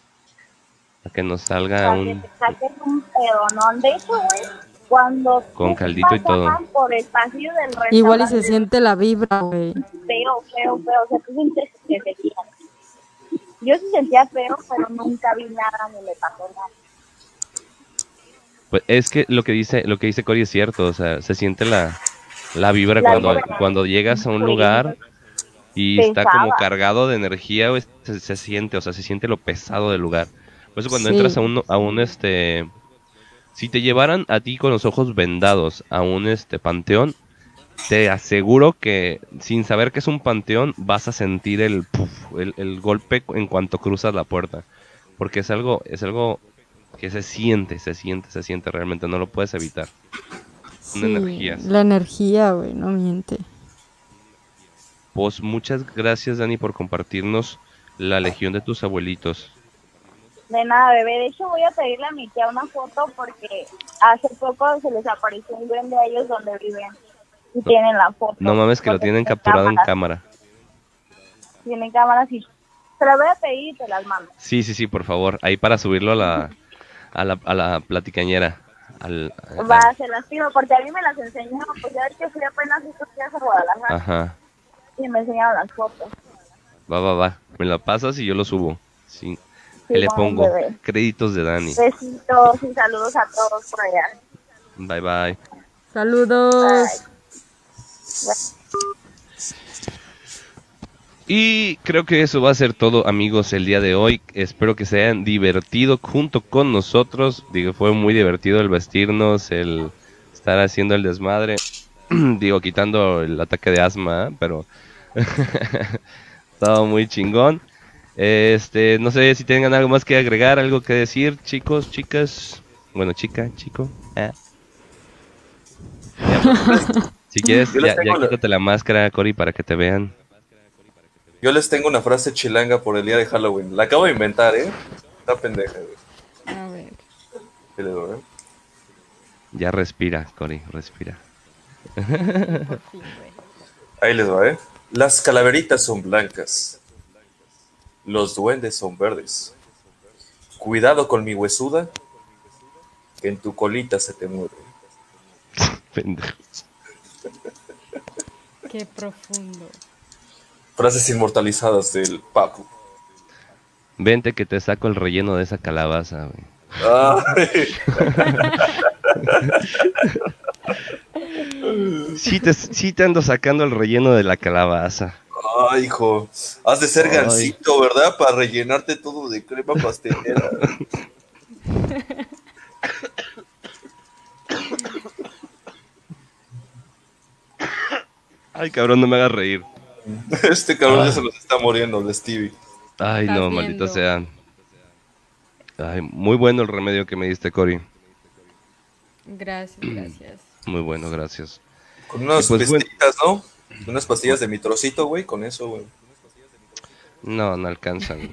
A que nos salga
Para que
un...
te saques un pedonón. De hecho, güey, cuando
Con caldito y todo.
pasaban por el pasillo del restaurante,
Igual y se siente la vibra, güey.
feo, feo, feo, o sea, tú sientes que se. Yo sí sentía feo, pero nunca vi nada ni me pasó nada.
Pues es que lo que dice, lo que dice Cory es cierto, o sea, se siente la, la vibra
La
cuando,
vibra.
cuando llegas a un lugar y está como cargado de energía, se, se siente, o sea, se siente lo pesado del lugar. Por eso cuando
Sí.
entras a un, a un este, si te llevaran a ti con los ojos vendados a un este panteón, te aseguro que sin saber que es un panteón vas a sentir el, puf, el, el golpe en cuanto cruzas la puerta, porque es algo, es algo que se siente, se siente, se siente realmente, no lo puedes evitar. Son
Sí,
energías.
La energía, güey, no miente.
Pues muchas gracias Dani por compartirnos la legión de tus abuelitos.
De nada, bebé. De hecho, voy a pedirle a mi tía una foto porque hace poco se les apareció un duende a ellos donde viven. Y tienen la foto.
No mames que lo tienen capturado en
cámaras,
cámara.
Tienen cámaras y se las voy a pedir y te las mando.
Sí, sí, sí, por favor, ahí para subirlo a la, a la, a la platicañera. Al- al-
Va, se las pido, porque a mí me las enseñó, pues ya ves que fui apenas estos días a Guadalajara
Ajá.
y me enseñaron las fotos.
Va, va, va. Me la pasas y yo lo subo. Sí. Le pongo
bebé.
créditos de Dani.
Besitos y saludos a todos por allá.
Bye, bye.
Saludos.
Y creo que eso va a ser todo, amigos, el día de hoy. Espero que se hayan divertido junto con nosotros. Digo, fue muy divertido el vestirnos, el estar haciendo el desmadre. Digo, quitando el ataque de asma, ¿eh? pero estaba muy chingón. Este, no sé si tengan algo más que agregar, algo que decir, chicos, chicas. Bueno, chica, chico. Ya, pues, si quieres, ya, ya quítate la máscara, Cory, para que te vean.
Yo les tengo una frase chilanga por el día de Halloween. La acabo de inventar, ¿eh? Está pendeja, güey.
A ver.
¿Qué le digo, eh?
Ya respira, Cory, respira.
Por fin, güey.
Ahí les va, ¿eh? Las calaveritas son blancas. Los duendes son verdes. Cuidado con mi huesuda, que en tu colita se te muere.
Pendejo.
Qué profundo.
Frases inmortalizadas del Papu.
Vente que te saco el relleno de esa calabaza, güey. Sí te, sí te ando sacando el relleno de la calabaza.
ay, hijo. Has de ser
Ay.
gansito, ¿verdad? Para rellenarte todo de crema pastelera.
Ay, cabrón, no me hagas reír.
Este cabrón ya se los está muriendo, el Stevie.
Ay, no,
viendo.
maldito sea. Ay, muy bueno el remedio que me diste, Cory.
Gracias, gracias.
Muy bueno, gracias.
Con unas
pues, bueno.
pastillitas, ¿no? Unas pastillas de mi trocito, güey, con eso, güey.
No, no alcanzan.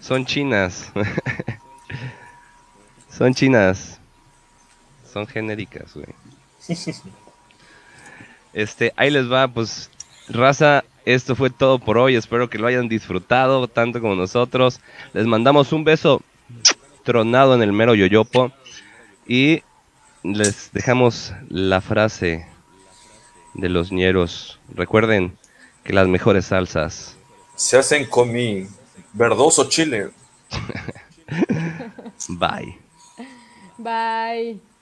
Son chinas. Son chinas. Son genéricas, güey. Este, ahí les va, pues, raza, esto fue todo por hoy. Espero que lo hayan disfrutado tanto como nosotros. Les mandamos un beso tronado en el mero yoyopo. Y les dejamos la frase de los ñeros. Recuerden que las mejores salsas
Se hacen con mi verdoso chile.
Bye.
Bye.